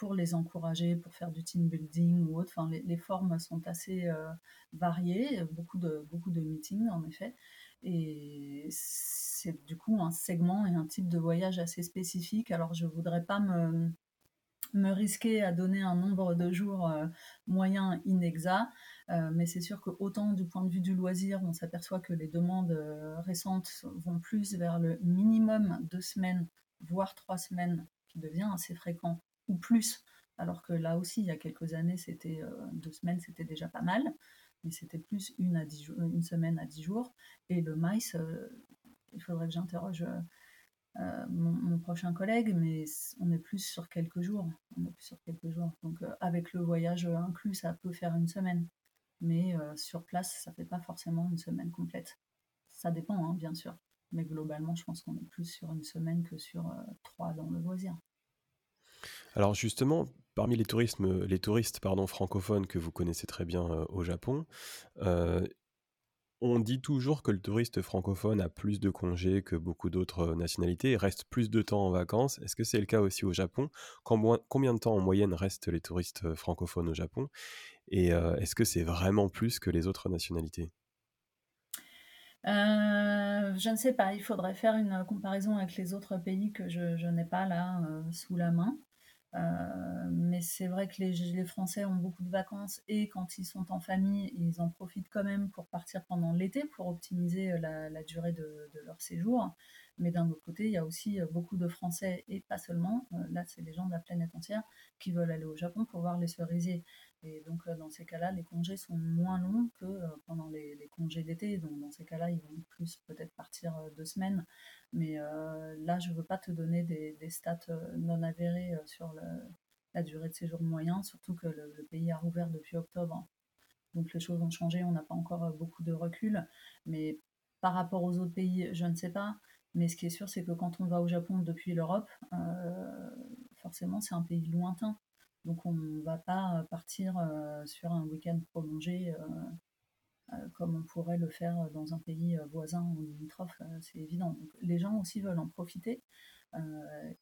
pour les encourager, pour faire du team building ou autre. Enfin, les, formes sont assez variées, beaucoup de, beaucoup de meetings en effet. Et c'est du coup un segment et un type de voyage assez spécifique. Alors je voudrais pas me me risquer à donner un nombre de jours euh, moyen inexact, euh, mais c'est sûr que autant du point de vue du loisir, on s'aperçoit que les demandes euh, récentes vont plus vers le minimum deux semaines, voire trois semaines, qui devient assez fréquent, plus, alors que là aussi, il y a quelques années, c'était deux semaines, c'était déjà pas mal, mais c'était plus une, à dix, une semaine à dix jours, et le maïs, il faudrait que j'interroge euh, mon, prochain collègue, mais on est plus sur quelques jours. On est plus sur quelques jours. Donc euh, avec le voyage inclus, ça peut faire une semaine, mais euh, sur place, ça fait pas forcément une semaine complète. Ça dépend, hein, bien sûr, mais globalement, je pense qu'on est plus sur une semaine que sur trois dans le loisir. Alors justement, parmi les, les touristes pardon, francophones que vous connaissez très bien au Japon, on dit toujours que le touriste francophone a plus de congés que beaucoup d'autres nationalités et reste plus de temps en vacances. Est-ce que c'est le cas aussi au Japon? Combien de temps en moyenne restent les touristes francophones au Japon? Et est-ce que c'est vraiment plus que les autres nationalités? Je ne sais pas, il faudrait faire une comparaison avec les autres pays que je, n'ai pas là sous la main. Euh, mais c'est vrai que les, Français ont beaucoup de vacances et quand ils sont en famille, ils en profitent quand même pour partir pendant l'été pour optimiser euh, la, durée de, leur séjour. Mais d'un autre côté, il y a aussi euh, beaucoup de Français et pas seulement, là c'est les gens de la planète entière qui veulent aller au Japon pour voir les cerisiers. Et donc dans ces cas-là, les congés sont moins longs que pendant les, les congés d'été. Donc dans ces cas-là, ils vont plus peut-être partir deux semaines mais euh, là, je ne veux pas te donner des, stats euh, non avérées euh, sur la durée de séjour moyen, surtout que le, pays a rouvert depuis octobre. Donc les choses ont changé, on n'a pas encore beaucoup de recul. Mais par rapport aux autres pays, je ne sais pas. Mais ce qui est sûr, c'est que quand on va au Japon depuis l'Europe, forcément, c'est un pays lointain. Donc on ne va pas partir sur un week-end prolongé comme on pourrait le faire dans un pays euh, voisin ou limitrophe, euh, c'est évident. les gens aussi veulent en profiter.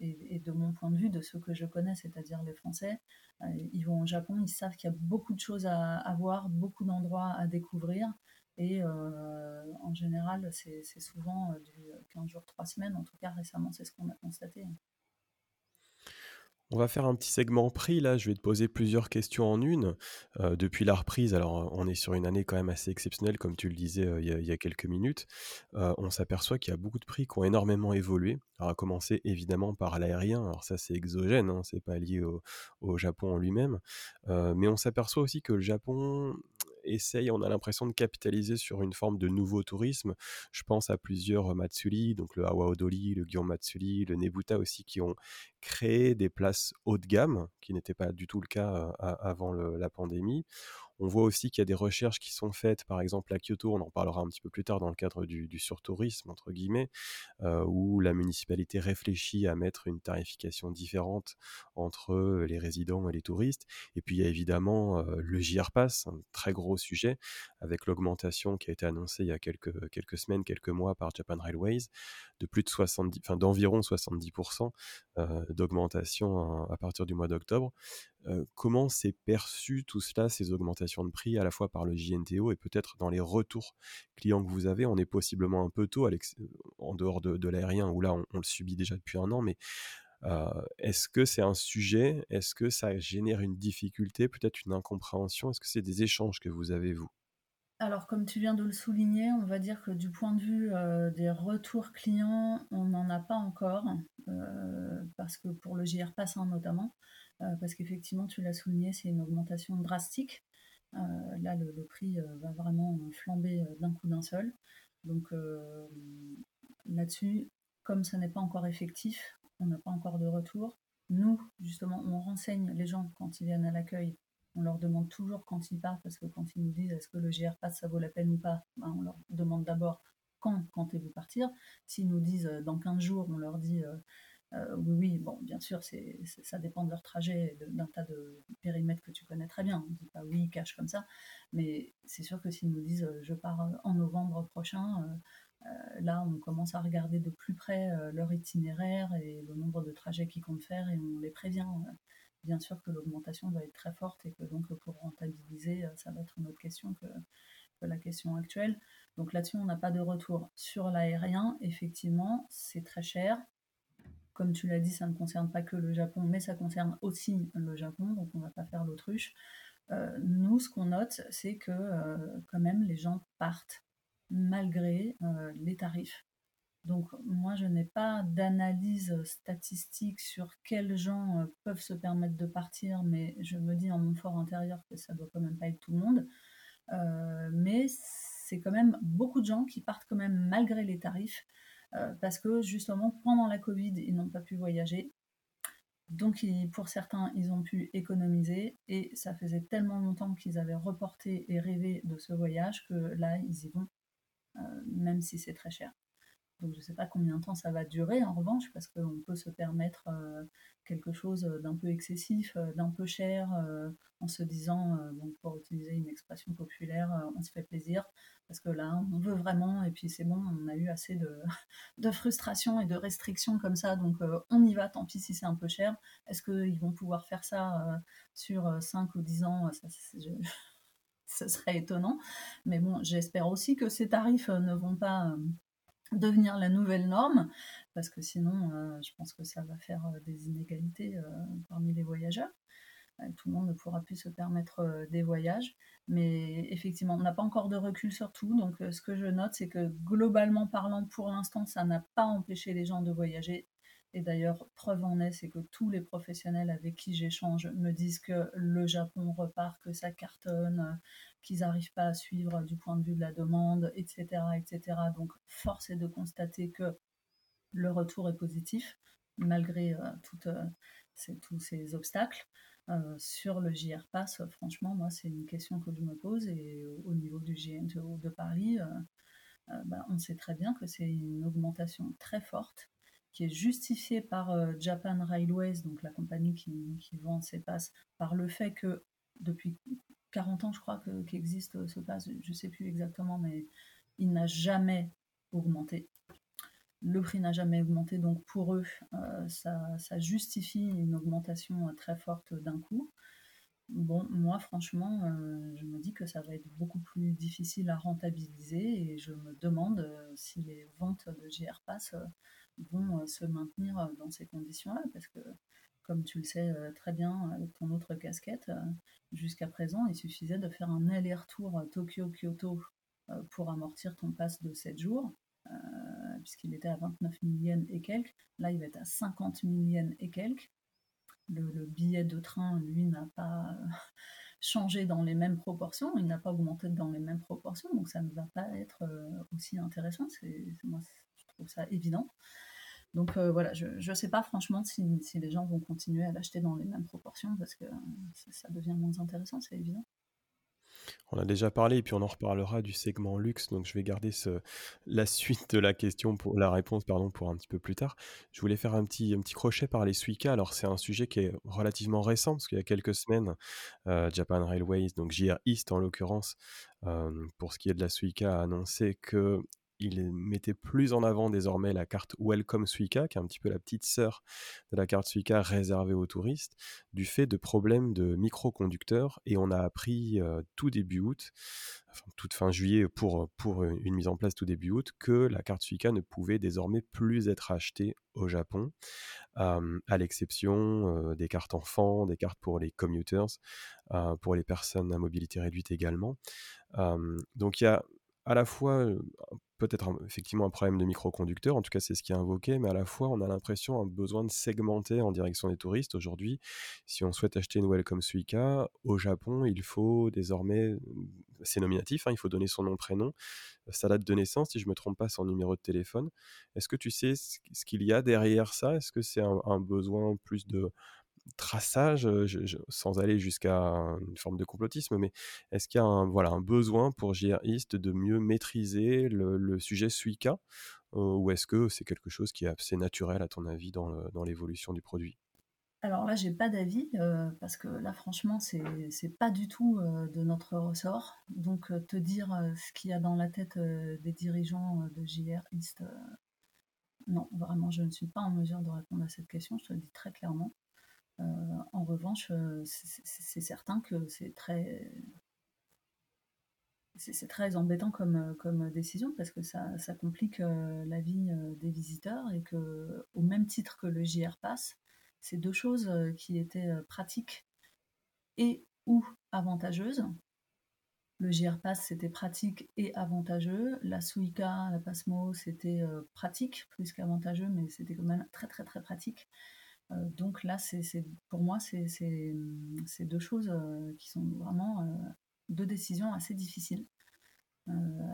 et, de mon point de vue, de ceux que je connais, c'est-à-dire les Français, ils vont au Japon, ils savent qu'il y a beaucoup de choses à, voir, beaucoup d'endroits à découvrir. Et en général, c'est souvent du 15 jours, 3 semaines. En tout cas, récemment, c'est ce qu'on a constaté. On va faire un petit segment prix là, je vais te poser plusieurs questions en une. Euh, depuis la reprise, alors on est sur une année quand même assez exceptionnelle, comme tu le disais euh, il, y a, quelques minutes. Euh, on s'aperçoit qu'il y a beaucoup de prix qui ont énormément évolué. Alors à commencer évidemment par l'aérien, alors ça c'est exogène, hein, c'est pas lié au, au Japon en lui-même. mais on s'aperçoit aussi que le Japon essaye, on a l'impression de capitaliser sur une forme de nouveau tourisme. Je pense à plusieurs Matsuri, donc le Awa Odori, le Gion Matsuri, le Nebuta aussi, qui ont créé des places haut de gamme, qui n'était pas du tout le cas avant la pandémie. On voit aussi qu'il y a des recherches qui sont faites, par exemple à Kyoto, on en parlera un petit peu plus tard dans le cadre du, surtourisme, entre guillemets, euh, où la municipalité réfléchit à mettre une tarification différente entre les résidents et les touristes. Et puis il y a évidemment euh, le JR Pass, un très gros sujet, avec l'augmentation qui a été annoncée il y a quelques, semaines, quelques mois par Japan Railways, de plus de 70, enfin d'environ 70% euh, d'augmentation à, partir du mois d'octobre. Euh, comment s'est perçu tout cela, ces augmentations de prix, à la fois par le JNTO et peut-être dans les retours clients que vous avez? On est possiblement un peu tôt, en dehors de, l'aérien, où là on, le subit déjà depuis un an, mais euh, est-ce que c'est un sujet? Est-ce que ça génère une difficulté, peut-être une incompréhension? Est-ce que c'est des échanges que vous avez, vous? Alors, comme tu viens de le souligner, on va dire que du point de vue euh, des retours clients, on n'en a pas encore, parce que pour le JR Pass hein, notamment, euh, parce qu'effectivement, tu l'as souligné, c'est une augmentation drastique. Euh, là, le, prix euh, va vraiment flamber d'un coup d'un seul. Donc là-dessus, comme ça n'est pas encore effectif, on n'a pas encore de retour. Nous, justement, on renseigne les gens quand ils viennent à l'accueil. On leur demande toujours quand ils partent, parce que quand ils nous disent est-ce que le GR passe, ça vaut la peine ou pas, ben, on leur demande d'abord quand comptez-vous partir. S'ils nous disent dans 15 jours, on leur dit euh, oui, oui, bon, bien sûr, c'est, ça dépend de leur trajet, d'un tas de périmètres que tu connais très bien. On ne dit pas oui, cache comme ça, mais c'est sûr que s'ils nous disent euh, je pars euh, en novembre prochain, là, on commence à regarder de plus près leur itinéraire et le nombre de trajets qu'ils comptent faire et on les prévient. Bien sûr que l'augmentation va être très forte et que donc pour rentabiliser, ça va être une autre question que, que la question actuelle. Donc là-dessus, on n'a pas de retour. Sur l'aérien, effectivement, c'est très cher comme tu l'as dit, ça ne concerne pas que le Japon, mais ça concerne aussi le Japon, donc on ne va pas faire l'autruche. Euh, nous, ce qu'on note, c'est que euh, quand même les gens partent malgré euh, les tarifs. Donc moi, je n'ai pas d'analyse statistique sur quels gens peuvent se permettre de partir, mais je me dis en mon fort intérieur que ça doit quand même pas être tout le monde. mais c'est quand même beaucoup de gens qui partent quand même malgré les tarifs. Euh, parce que justement, pendant la Covid, ils n'ont pas pu voyager. Donc pour certains, ils ont pu économiser et ça faisait tellement longtemps qu'ils avaient reporté et rêvé de ce voyage que là, ils y vont, euh, même si c'est très cher. Donc je ne sais pas combien de temps ça va durer en revanche, parce qu'on peut se permettre euh, quelque chose d'un peu excessif, euh, d'un peu cher, euh, en se disant, bon, pour utiliser une expression populaire, on se fait plaisir, parce que là, on veut vraiment, et puis c'est bon, on a eu assez de, <laughs> de frustration et de restrictions comme ça, donc on y va, tant pis si c'est un peu cher. Est-ce qu'ils vont pouvoir faire ça sur 5 ou 10 ans ça, <laughs> Ce serait étonnant. Mais bon, j'espère aussi que ces tarifs ne vont pas devenir la nouvelle norme, parce que sinon, euh, je pense que ça va faire euh, des inégalités euh, parmi les voyageurs. tout le monde ne pourra plus se permettre des voyages. Mais effectivement, on n'a pas encore de recul sur tout. Donc, ce que je note, c'est que globalement parlant, pour l'instant, ça n'a pas empêché les gens de voyager. Et d'ailleurs, preuve en est, c'est que tous les professionnels avec qui j'échange me disent que le Japon repart, que ça cartonne, qu'ils n'arrivent pas à suivre du point de vue de la demande, etc., etc. Donc, force est de constater que le retour est positif, malgré euh, euh, tous ces obstacles. Euh, sur le JR Pass, franchement, moi, c'est une question que je me pose. Et au niveau du GNTO de Paris, bah, on sait très bien que c'est une augmentation très forte qui est justifiée par Japan Railways, donc la compagnie qui, qui, vend ces passes, par le fait que depuis 40 ans, je crois, qu'existe euh, ce pass, je ne sais plus exactement, mais il n'a jamais augmenté. Le prix n'a jamais augmenté, donc pour eux, euh, ça, justifie une augmentation euh, très forte d'un coup. Bon, moi, franchement, je me dis que ça va être beaucoup plus difficile à rentabiliser et je me demande si les ventes de GR Pass vont se maintenir dans ces conditions-là, parce que comme tu le sais euh, très bien avec ton autre casquette, euh, jusqu'à présent, il suffisait de faire un aller-retour Tokyo-Kyoto euh, pour amortir ton pass de 7 jours, puisqu'il était à 29 000 et quelques. Là, il va être à 50 000 et quelques. Le, billet de train, lui, n'a pas <laughs> changé dans les mêmes proportions, il n'a pas augmenté dans les mêmes proportions, donc ça ne va pas être aussi intéressant. moi, je trouve ça évident. Donc euh, voilà, je ne sais pas franchement si, les gens vont continuer à l'acheter dans les mêmes proportions parce que ça devient moins intéressant, c'est évident. On a déjà parlé et puis on en reparlera du segment luxe, donc je vais garder ce, la suite de la question, pour la réponse pardon, pour un petit peu plus tard. Je voulais faire un petit, un petit crochet par les Suica. Alors c'est un sujet qui est relativement récent parce qu'il y a quelques semaines, euh, Japan Railways, donc JR East en l'occurrence, euh, pour ce qui est de la Suica, a annoncé que il mettait plus en avant désormais la carte Welcome Suica, qui est un petit peu la petite sœur de la carte Suica réservée aux touristes, du fait de problèmes de microconducteurs. Et on a appris euh, tout début août, enfin toute fin juillet pour, pour une mise en place tout début août, que la carte Suica ne pouvait désormais plus être achetée au Japon, à l'exception euh, des cartes enfants, des cartes pour les commuters, euh, pour les personnes à mobilité réduite également. donc il y a à la fois peut-être effectivement un problème de microconducteurs, en tout cas c'est ce qui est invoqué, mais à la fois on a l'impression un besoin de segmenter en direction des touristes. Aujourd'hui, si on souhaite acheter une Welcome Suica, au Japon, il faut désormais, c'est nominatif, hein, il faut donner son nom, prénom, sa date de naissance, si je ne me trompe pas, son numéro de téléphone. Est-ce que tu sais ce qu'il y a derrière ça? Est-ce que c'est un besoin plus de traçage, sans aller jusqu'à une forme de complotisme, mais est-ce qu'il y a un, voilà, un besoin pour JR East de mieux maîtriser le, sujet Suica ou est-ce que c'est quelque chose qui est assez naturel à ton avis dans l'évolution du produit? Alors là, j'ai pas d'avis parce que là, franchement, c'est c'est pas du tout de notre ressort. Donc, te dire ce qu'il y a dans la tête des dirigeants de JR East, non, vraiment, je ne suis pas en mesure de répondre à cette question. Je te le dis très clairement. Euh, en revanche, euh, c'est certain que c'est très c'est très embêtant comme, comme décision parce que ça, complique euh, la vie des visiteurs et que, au même titre que le JR Pass, c'est deux choses qui étaient pratiques et ou avantageuses. Le JR Pass, c'était pratique et avantageux. La Suica, la Pasmo, c'était pratique plus qu'avantageux, mais c'était quand même très très très pratique. Euh, donc là, pour moi, c'est, deux choses euh, qui sont vraiment euh, deux décisions assez difficiles,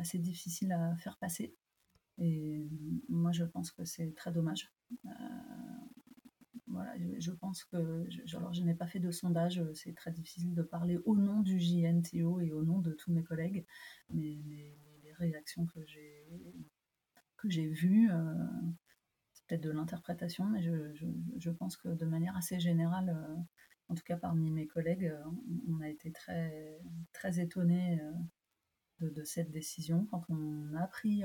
assez difficiles à faire passer. Et moi, je pense que c'est très dommage. voilà, je, pense que, je, alors je n'ai pas fait de sondage, c'est très difficile de parler au nom du JNTO et au nom de tous mes collègues, mais, les réactions que j'ai que j'ai vues, peut-être de l'interprétation, mais je, pense que de manière assez générale, euh, en tout cas parmi mes collègues, euh, on, a été très, très étonnés euh, de, cette décision. Quand on a appris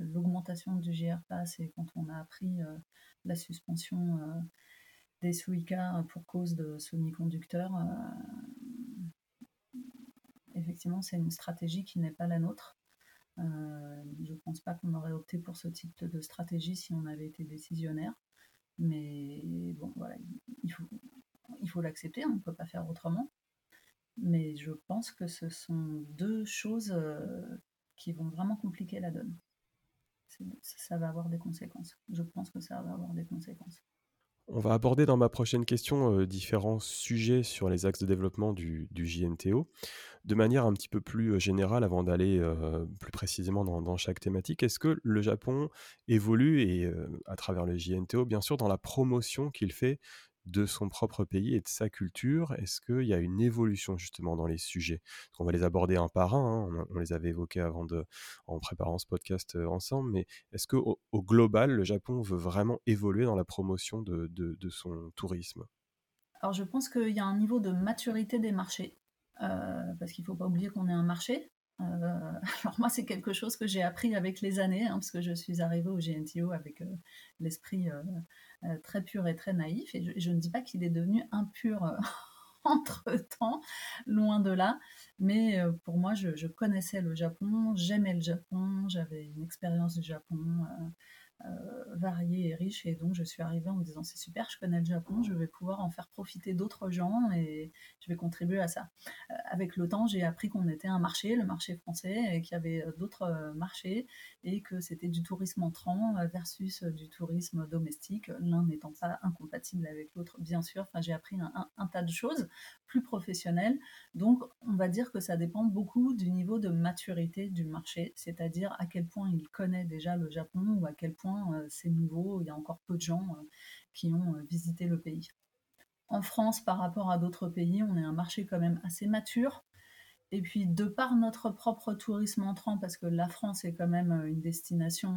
l'augmentation du GR Pass et quand on a appris la suspension des Suica pour cause de semi-conducteurs, effectivement, c'est une stratégie qui n'est pas la nôtre. Euh, je ne pense pas qu'on aurait opté pour ce type de stratégie si on avait été décisionnaire. Mais bon, voilà, il faut, il faut l'accepter, on ne peut pas faire autrement. Mais je pense que ce sont deux choses euh, qui vont vraiment compliquer la donne. Ça va avoir des conséquences. Je pense que ça va avoir des conséquences. On va aborder dans ma prochaine question euh, différents sujets sur les axes de développement du, JNTO. De manière un petit peu plus euh, générale, avant d'aller euh, plus précisément dans, chaque thématique, est-ce que le Japon évolue, et à travers le JNTO, bien sûr, dans la promotion qu'il fait de son propre pays et de sa culture. Est-ce qu'il y a une évolution justement dans les sujets? On va les aborder un par un, hein, on, les avait évoqués avant de, en préparant ce podcast euh, ensemble, mais est-ce qu'au au global, le Japon veut vraiment évoluer dans la promotion de, son tourisme? Alors je pense qu'il y a un niveau de maturité des marchés, euh, parce qu'il ne faut pas oublier qu'on est un marché, euh, <laughs> alors moi, c'est quelque chose que j'ai appris avec les années, hein, parce que je suis arrivée au GNTO avec l'esprit euh, très pur et très naïf. Et je, ne dis pas qu'il est devenu impur euh, <laughs> entre-temps, loin de là. Mais euh, pour moi, je, connaissais le Japon, j'aimais le Japon, j'avais une expérience du Japon euh, variée et riche. Et donc, je suis arrivée en me disant, c'est super, je connais le Japon, je vais pouvoir en faire profiter d'autres gens et je vais contribuer à ça. Euh, avec le temps, j'ai appris qu'on était un marché, le marché français, et qu'il y avait euh, d'autres marchés et que c'était du tourisme entrant versus du tourisme domestique, l'un n'étant pas incompatible avec l'autre, bien sûr. Enfin, j'ai appris un, tas de choses plus professionnelles. Donc, on va dire que ça dépend beaucoup du niveau de maturité du marché, c'est-à-dire à quel point il connaît déjà le Japon ou à quel point euh, c'est nouveau, il y a encore peu de gens euh, qui ont euh, visité le pays. En France, par rapport à d'autres pays, on est un marché quand même assez mature. Et puis, de par notre propre tourisme entrant, parce que la France est quand même une destination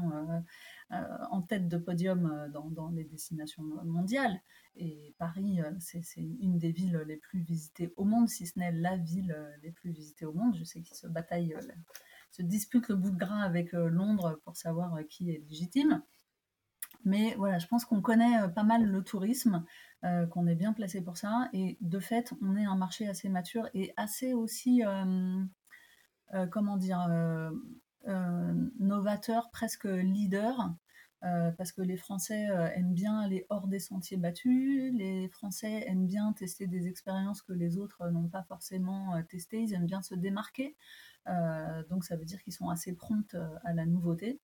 en tête de podium dans, les destinations mondiales, et Paris, c'est une des villes les plus visitées au monde, si ce n'est la ville les plus visitées au monde. Je sais qu'ils se bataillent se dispute le bout de gras avec euh, Londres pour savoir euh, qui est légitime. Mais voilà, je pense qu'on connaît euh, pas mal le tourisme, qu'on est bien placé pour ça. Et de fait, on est un marché assez mature et assez aussi, comment dire, novateur, presque leader. parce que les Français aiment bien aller hors des sentiers battus, les Français aiment bien tester des expériences que les autres n'ont pas forcément testées, ils aiment bien se démarquer. Donc ça veut dire qu'ils sont assez promptes à la nouveauté.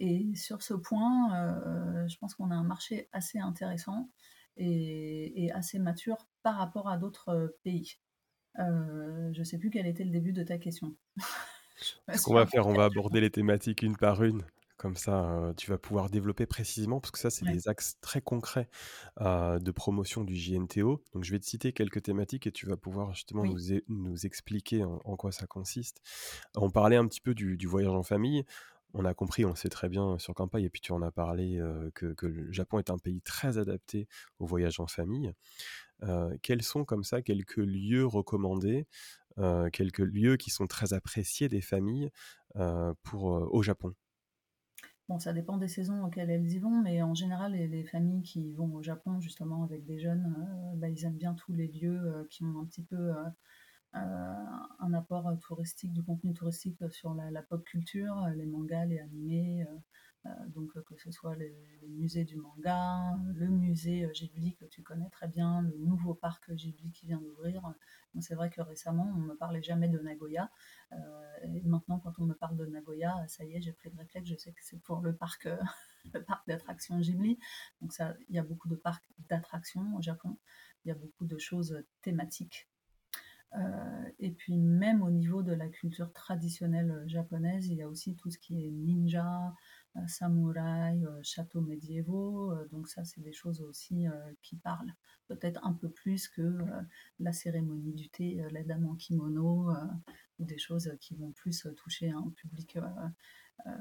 Et sur ce point, je pense qu'on a un marché assez intéressant et, assez mature par rapport à d'autres pays. je ne sais plus quel était le début de ta question. Ce <laughs> qu'on va faire, on va aborder les thématiques une par une. Comme ça, tu vas pouvoir développer précisément, parce que ça, c'est des axes très concrets de promotion du JNTO. Donc, je vais te citer quelques thématiques et tu vas pouvoir justement nous, nous, expliquer en, quoi ça consiste. On parlait un petit peu du, voyage en famille. On a compris, on sait très bien sur campagne, et puis tu en as parlé, que, que, le Japon est un pays très adapté au voyage en famille. quels sont comme ça quelques lieux recommandés, quelques lieux qui sont très appréciés des familles pour, au Japon? Bon, ça dépend des saisons auxquelles elles y vont, mais en général, les, familles qui vont au Japon, justement, avec des jeunes, euh, bah, ils aiment bien tous les lieux euh, qui ont un petit peu euh, un apport touristique, du contenu touristique sur la, pop culture, les mangas, les animés, donc que ce soit les, musées du manga, le musée Ghibli que tu connais très bien, le nouveau parc Ghibli qui vient d'ouvrir. c'est vrai que récemment, on ne me parlait jamais de Nagoya. et maintenant, quand on me parle de Nagoya, ça y est, j'ai pris le réflexe, je sais que c'est pour le parc, <laughs> le parc d'attractions Ghibli. Donc il y a beaucoup de parcs d'attractions au Japon. Il y a beaucoup de choses thématiques euh, et puis même au niveau de la culture traditionnelle japonaise, il y a aussi tout ce qui est ninja, euh, samouraï, euh, châteaux médiévaux. donc ça, c'est des choses aussi qui parlent peut-être un peu plus que la cérémonie du thé, la dame en kimono, ou des choses qui vont plus toucher un public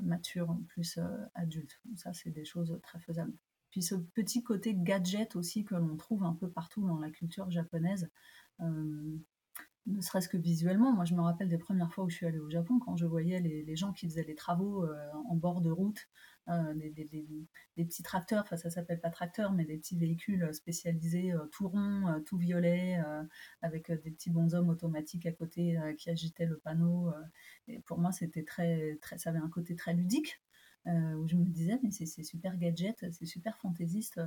mature, plus adulte. ça, c'est des choses très faisables. Puis ce petit côté gadget aussi que l'on trouve un peu partout dans la culture japonaise ne serait-ce que visuellement. Moi, je me rappelle des premières fois où je suis allée au Japon, quand je voyais les, gens qui faisaient les travaux euh, en bord de route, euh, des, petits tracteurs, enfin ça s'appelle pas tracteurs, mais des petits véhicules spécialisés, euh, tout ronds, tout violets, avec des petits bonshommes automatiques à côté qui agitaient le panneau. et pour moi, c'était très, très, ça avait un côté très ludique. où je me disais, mais c'est super gadget, c'est super fantaisiste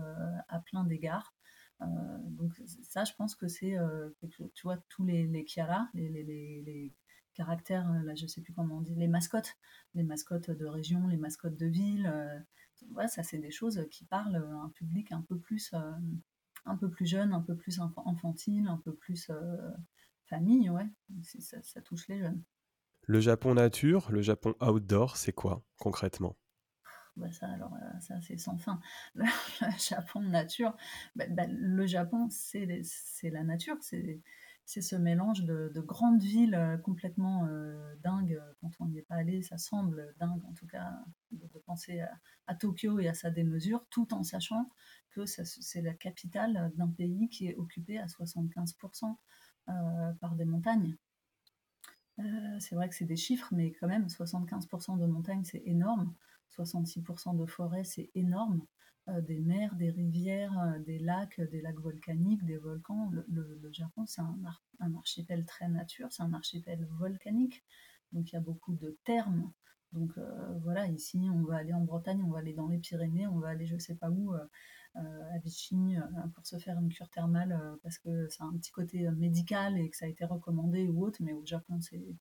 à plein d'égards. Euh, donc ça, je pense que c'est, euh, tu vois, tous les, les Kiara, les, les, les, caractères, euh, là je sais plus comment on dit, les mascottes, les mascottes de région, les mascottes de ville, ouais, ça c'est des choses qui parlent à un public un peu plus, un peu plus jeune, un peu plus enfantile, un peu plus famille, ouais, ça touche les jeunes. Le Japon nature, le Japon outdoor, c'est quoi concrètement? Bah, ça, alors, euh, ça c'est sans fin. <laughs> Le, Japon nature, bah, bah, le Japon, c'est la nature, c'est ce mélange de, grandes villes euh, complètement euh, dingues. Quand on n'y est pas allé, ça semble dingue, en tout cas, de, penser à, Tokyo et à sa démesure, tout en sachant que c'est la capitale d'un pays qui est occupé à 75% par des montagnes. c'est vrai que c'est des chiffres, mais quand même, 75% de montagnes, c'est énorme. 66% de forêt, c'est énorme. Euh, des mers, des rivières, euh, des lacs, des lacs volcaniques, des volcans. Le, Japon, c'est un, archipel très nature, c'est un archipel volcanique. Donc il y a beaucoup de thermes. Donc euh, voilà, ici, on va aller en Bretagne, on va aller dans les Pyrénées, on va aller je sais pas où, à Vichy, pour se faire une cure thermale, parce que c'est un petit côté médical et que ça a été recommandé ou autre. Mais au Japon, c'est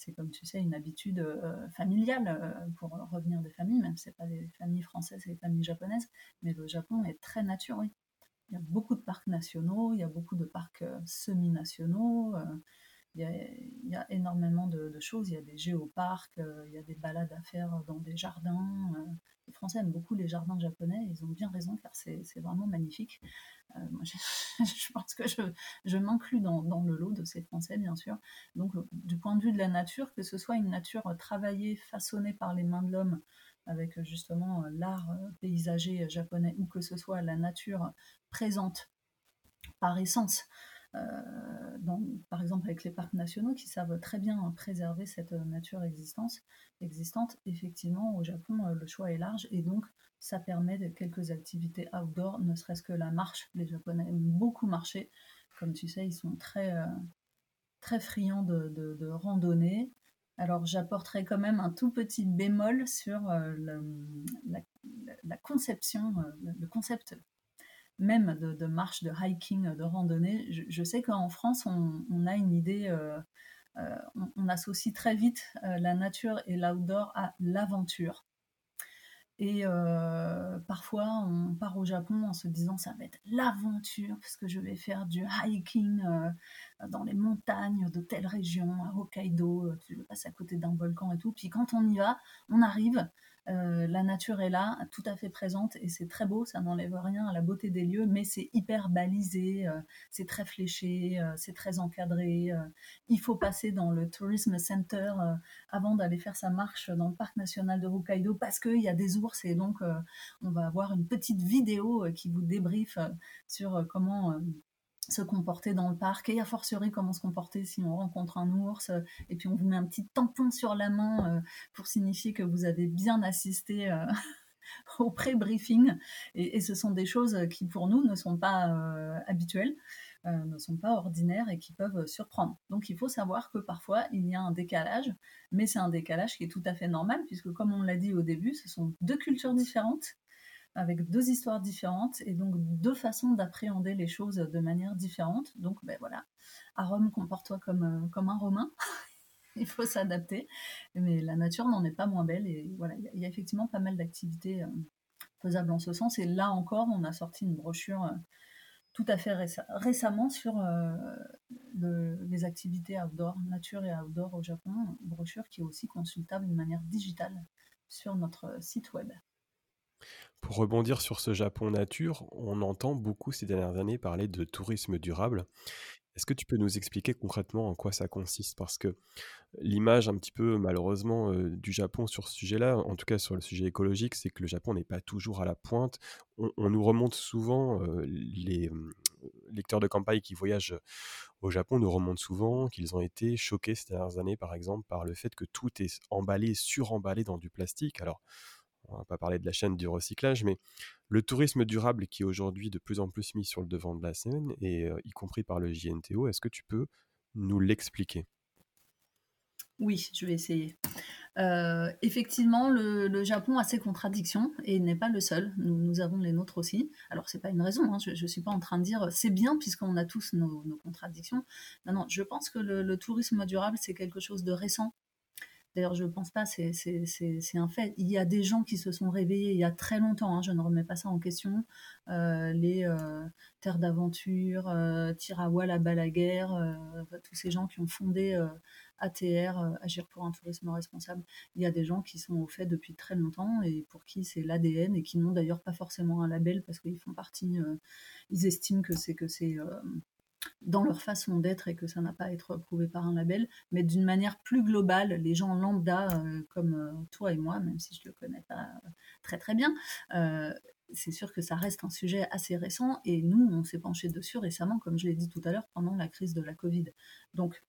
c'est comme tu sais une habitude euh, familiale euh, pour revenir des familles, même si ce pas des familles françaises et des familles japonaises, mais le Japon est très nature, oui. Il y a beaucoup de parcs nationaux, il y a beaucoup de parcs euh, semi-nationaux, il y, a, énormément de, choses. Il y a des géoparcs, il y a des balades à faire dans des jardins. Euh. les Français aiment beaucoup les jardins japonais. Ils ont bien raison car c'est vraiment magnifique. Euh, moi, je, <laughs> pense que je, m'inclus dans, le lot de ces Français, bien sûr. Donc, du point de vue de la nature, que ce soit une nature travaillée, façonnée par les mains de l'homme, avec justement l'art paysager japonais, ou que ce soit la nature présente par essence euh, dans, par exemple avec les parcs nationaux qui savent très bien préserver cette nature existence, existante. Effectivement, au Japon, euh, le choix est large et donc ça permet quelques activités outdoor, ne serait-ce que la marche. Les Japonais aiment beaucoup marcher. Comme tu sais, ils sont très, euh, très friands de, de, randonnée. Alors j'apporterai quand même un tout petit bémol sur la, conception, le concept même de, marche, de hiking, de randonnée. Je, sais qu'en France, on, a une idée euh, on, associe très vite la nature et l'outdoor à l'aventure. Et parfois, on part au Japon en se disant ça va être l'aventure parce que je vais faire du hiking dans les montagnes de telle région, à Hokkaido, je passe à côté d'un volcan et tout. Puis quand on y va, on arrive, euh, la nature est là, tout à fait présente, et c'est très beau, ça n'enlève rien à la beauté des lieux, mais c'est hyper balisé, euh, c'est très fléché, euh, c'est très encadré. il faut passer dans le Tourism Center avant d'aller faire sa marche dans le parc national de Hokkaido parce qu'il y a des ours, et donc on va avoir une petite vidéo qui vous débriefe sur comment se comporter dans le parc et a fortiori comment se comporter si on rencontre un ours et puis on vous met un petit tampon sur la main euh, pour signifier que vous avez bien assisté euh, <laughs> au pré-briefing et, ce sont des choses qui pour nous ne sont pas euh, habituelles ne sont pas ordinaires et qui peuvent surprendre. Donc il faut savoir que parfois il y a un décalage, mais c'est un décalage qui est tout à fait normal puisque comme on l'a dit au début, ce sont deux cultures différentes avec deux histoires différentes et donc deux façons d'appréhender les choses de manière différente. Donc ben voilà, à Rome, comporte-toi comme, euh, comme un Romain. <laughs> il faut s'adapter, mais la nature n'en est pas moins belle et voilà, il y, a effectivement pas mal d'activités euh, faisables en ce sens. Et là encore, on a sorti une brochure euh, tout à fait récemment sur les activités outdoor, nature et outdoor au Japon, brochure qui est aussi consultable de manière digitale sur notre site web. Pour rebondir sur ce Japon nature, on entend beaucoup ces dernières années parler de tourisme durable. Est-ce que tu peux nous expliquer concrètement en quoi ça consiste? Parce que l'image un petit peu malheureusement euh, du Japon sur ce sujet-là, en tout cas sur le sujet écologique, c'est que le Japon n'est pas toujours à la pointe. On, nous remonte souvent, euh, les euh, lecteurs de campagne qui voyagent au Japon nous remontent souvent qu'ils ont été choqués ces dernières années, par exemple, par le fait que tout est emballé, suremballé dans du plastique. Alors, on va pas parler de la chaîne du recyclage, mais le tourisme durable qui est aujourd'hui de plus en plus mis sur le devant de la scène, et euh, y compris par le JNTO, est-ce que tu peux nous l'expliquer? Oui, je vais essayer. Euh, effectivement, le, Japon a ses contradictions et n'est pas le seul. Nous, avons les nôtres aussi. Alors, c'est pas une raison. Hein. Je ne suis pas en train de dire c'est bien puisqu'on a tous nos, contradictions. Non, non, je pense que le tourisme durable, c'est quelque chose de récent D'ailleurs, je ne pense pas, c'est un fait. Il y a des gens qui se sont réveillés il y a très longtemps, hein, je ne remets pas ça en question. Euh, les euh, Terres d'Aventure, euh, Tirawal, Balaguer, euh, tous ces gens qui ont fondé ATR, Agir pour un tourisme responsable. Il y a des gens qui sont au fait depuis très longtemps et pour qui c'est l'ADN et qui n'ont d'ailleurs pas forcément un label parce qu'ils font partie, ils estiment que c'est que c'est dans leur façon d'être et que ça n'a pas à être prouvé par un label, mais d'une manière plus globale, les gens lambda euh, comme euh, toi et moi, même si je ne le connais pas euh, très très bien, c'est sûr que ça reste un sujet assez récent et nous, on s'est penché dessus récemment, comme je l'ai dit tout à l'heure, pendant la crise de la Covid. Donc,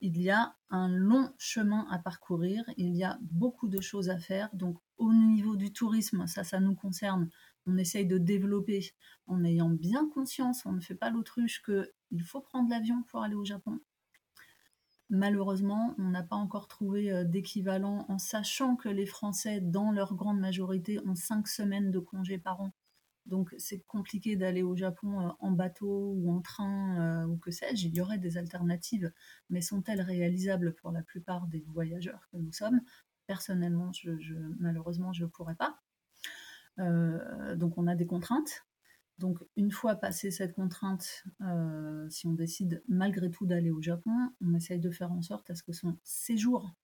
il y a un long chemin à parcourir, il y a beaucoup de choses à faire. Donc, au niveau du tourisme, ça, ça nous concerne on essaye de développer en ayant bien conscience, on ne fait pas l'autruche, qu'il faut prendre l'avion pour aller au Japon. Malheureusement, on n'a pas encore trouvé euh, d'équivalent en sachant que les Français, dans leur grande majorité, ont cinq semaines de congés par an. Donc c'est compliqué d'aller au Japon euh, en bateau ou en train euh, ou que sais-je. Il y aurait des alternatives, mais sont-elles réalisables pour la plupart des voyageurs que nous sommes? Personnellement, malheureusement, je ne pourrais pas. Euh, donc on a des contraintes. Donc une fois passé cette contrainte, euh, si on décide malgré tout d'aller au Japon, on essaye de faire en sorte à ce que son séjour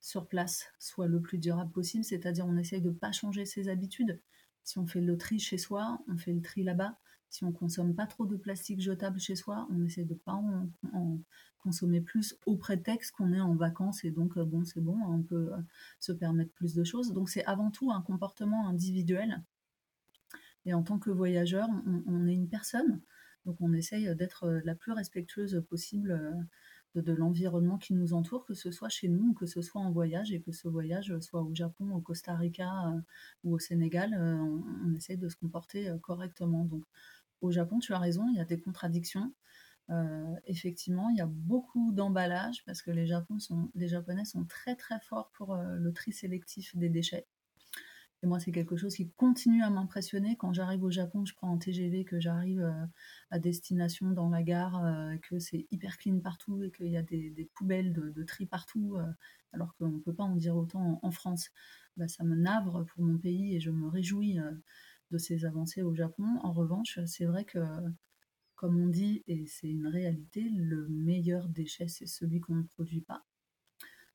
sur place soit le plus durable possible, c'est-à-dire on essaye de ne pas changer ses habitudes. Si on fait le tri chez soi, on fait le tri là-bas. Si on consomme pas trop de plastique jetable chez soi, on essaie de pas en, consommer plus au prétexte qu'on est en vacances et donc euh, bon c'est bon, on peut euh, se permettre plus de choses. Donc c'est avant tout un comportement individuel. Et en tant que voyageur, on, est une personne, donc on essaye d'être euh, la plus respectueuse possible de, l'environnement qui nous entoure, que ce soit chez nous ou que ce soit en voyage, et que ce voyage soit au Japon, au Costa Rica ou au Sénégal, on, on, essaye de se comporter correctement. Donc au Japon, tu as raison, il y a des contradictions. Euh, effectivement, il y a beaucoup d'emballage parce que les, Japonais sont très très forts pour euh, le tri sélectif des déchets. Et moi, c'est quelque chose qui continue à m'impressionner. Quand j'arrive au Japon, je prends un TGV, que j'arrive euh, à destination dans la gare, que c'est hyper clean partout et qu'il y a des, poubelles de, tri partout, alors qu'on ne peut pas en dire autant en, France. Bah, ça me navre pour mon pays et je me réjouis de ces avancées au Japon. En revanche, c'est vrai que, comme on dit, et c'est une réalité, le meilleur déchet, c'est celui qu'on ne produit pas.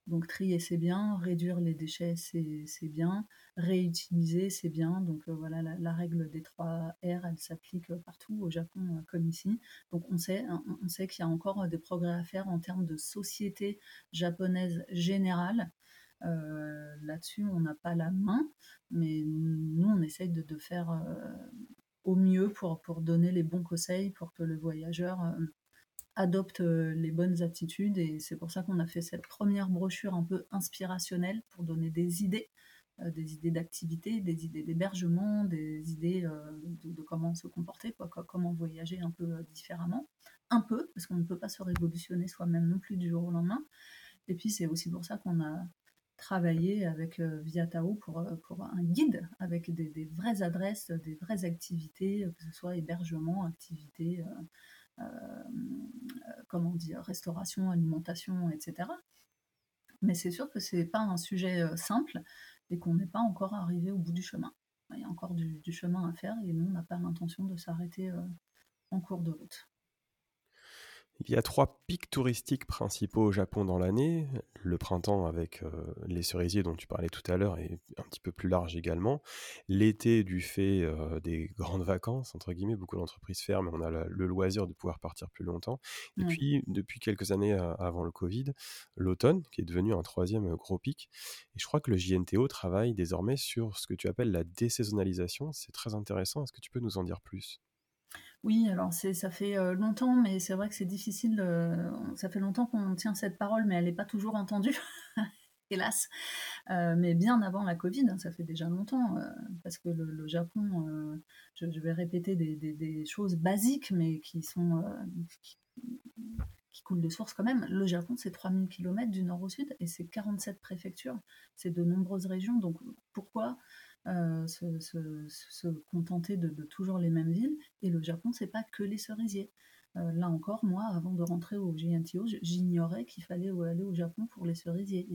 Donc trier c'est bien, réduire les déchets c'est bien, réutiliser c'est bien. Donc euh, voilà, la, règle des trois R, elle s'applique partout au Japon euh, comme ici. Donc on sait, hein, on sait qu'il y a encore des progrès à faire en termes de société japonaise générale. Euh, là-dessus, on n'a pas la main, mais nous, on essaye de, faire au mieux pour, pour donner les bons conseils pour que le voyageur adopte euh, les bonnes attitudes et c'est pour ça qu'on a fait cette première brochure un peu inspirationnelle pour donner des idées, euh, des idées d'activité, des idées d'hébergement, des idées euh, de, comment se comporter, quoi, comment voyager un peu différemment, un peu parce qu'on ne peut pas se révolutionner soi-même non plus du jour au lendemain. Et puis c'est aussi pour ça qu'on a travaillé avec Viatao pour, pour un guide avec des, vraies adresses, des vraies activités, que ce soit hébergement, activités euh, comment dire, restauration, alimentation, etc. Mais c'est sûr que ce n'est pas un sujet euh, simple et qu'on n'est pas encore arrivé au bout du chemin. Il y a encore du, chemin à faire et nous, on n'a pas l'intention de s'arrêter euh, en cours de route. Il y a trois pics touristiques principaux au Japon dans l'année. Le printemps avec euh, les cerisiers dont tu parlais tout à l'heure et un petit peu plus large également. L'été du fait euh, des grandes vacances, entre guillemets, beaucoup d'entreprises ferment et on a le loisir de pouvoir partir plus longtemps. Et puis, depuis quelques années euh, avant le Covid, l'automne, qui est devenu un troisième gros pic. Et je crois que le JNTO travaille désormais sur ce que tu appelles la désaisonnalisation. C'est très intéressant. Est-ce que tu peux nous en dire plus? Oui, alors ça fait euh, longtemps, mais c'est vrai que c'est difficile. ça fait longtemps qu'on tient cette parole, mais elle n'est pas toujours entendue, <laughs> hélas. Euh, mais bien avant la Covid, hein, ça fait déjà longtemps, euh, parce que le, Japon, je, vais répéter des, choses basiques, mais qui, qui, coulent de source quand même. Le Japon, c'est 3000 km du nord au sud et c'est 47 préfectures, c'est de nombreuses régions. Donc pourquoi euh, se, contenter de, toujours les mêmes villes. Et le Japon, c'est pas que les cerisiers. Euh, là encore, moi, avant de rentrer au GNTO, j'ignorais qu'il fallait aller au Japon pour les cerisiers.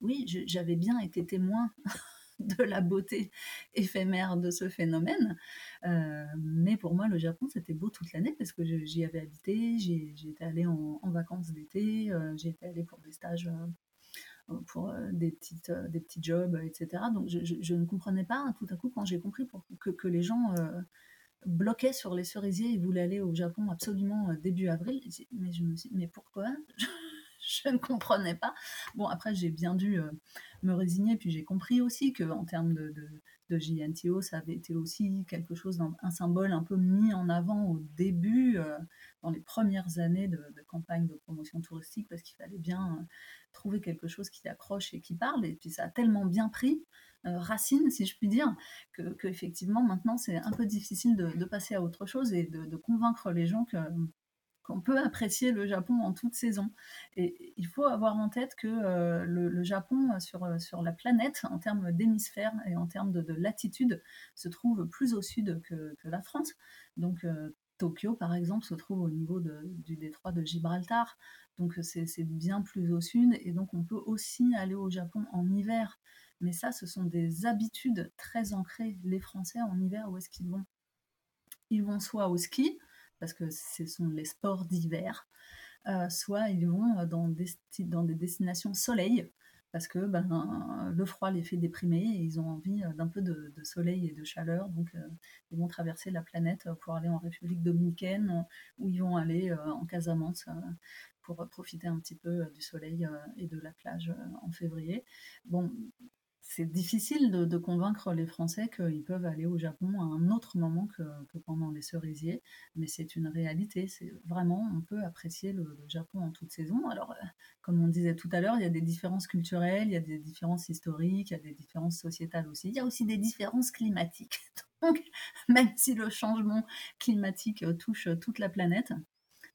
oui, j'avais bien été témoin <laughs> de la beauté éphémère de ce phénomène. Euh, mais pour moi, le Japon, c'était beau toute l'année parce que j'y avais habité, j'y étais allée en, vacances d'été, j'y étais allée pour des stages pour euh, des, petites, euh, des petits jobs, etc. Donc je, ne comprenais pas hein, tout à coup quand j'ai compris que, que, les gens euh, bloquaient sur les cerisiers et voulaient aller au Japon absolument début avril. Mais je me suis dit, mais pourquoi? <laughs> Je ne comprenais pas. Bon, après, j'ai bien dû me résigner, puis j'ai compris aussi qu'en termes de, de, de, JNTO, ça avait été aussi quelque chose, un symbole un peu mis en avant au début, dans les premières années de, campagne de promotion touristique, parce qu'il fallait bien trouver quelque chose qui accroche et qui parle. Et puis ça a tellement bien pris, euh, racine, si je puis dire, que, effectivement maintenant c'est un peu difficile de, passer à autre chose et de, convaincre les gens que qu'on peut apprécier le Japon en toute saison. Et il faut avoir en tête que euh, le, Japon, sur, sur la planète, en termes d'hémisphère et en termes de, latitude, se trouve plus au sud que, la France. Donc euh, Tokyo, par exemple, se trouve au niveau du détroit de Gibraltar. Donc c'est bien plus au sud. Et donc on peut aussi aller au Japon en hiver. Mais ça, ce sont des habitudes très ancrées. Les Français, en hiver, où est-ce qu'ils vont? Ils vont soit au ski, parce que ce sont les sports d'hiver, euh, soit ils vont dans des, dans des destinations soleil, parce que ben, le froid les fait déprimer et ils ont envie euh, d'un peu de, soleil et de chaleur. Donc, euh, ils vont traverser la planète pour aller en République dominicaine ou ils vont aller euh, en Casamance pour profiter un petit peu du soleil et de la plage en février. Bon, c'est difficile de, convaincre les Français qu'ils peuvent aller au Japon à un autre moment que, pendant les cerisiers, mais c'est une réalité. C'est vraiment, on peut apprécier le, Japon en toute saison. Alors, euh, comme on disait tout à l'heure, il y a des différences culturelles, il y a des différences historiques, il y a des différences sociétales aussi. Il y a aussi des différences climatiques. <laughs> Donc, même si le changement climatique touche toute la planète,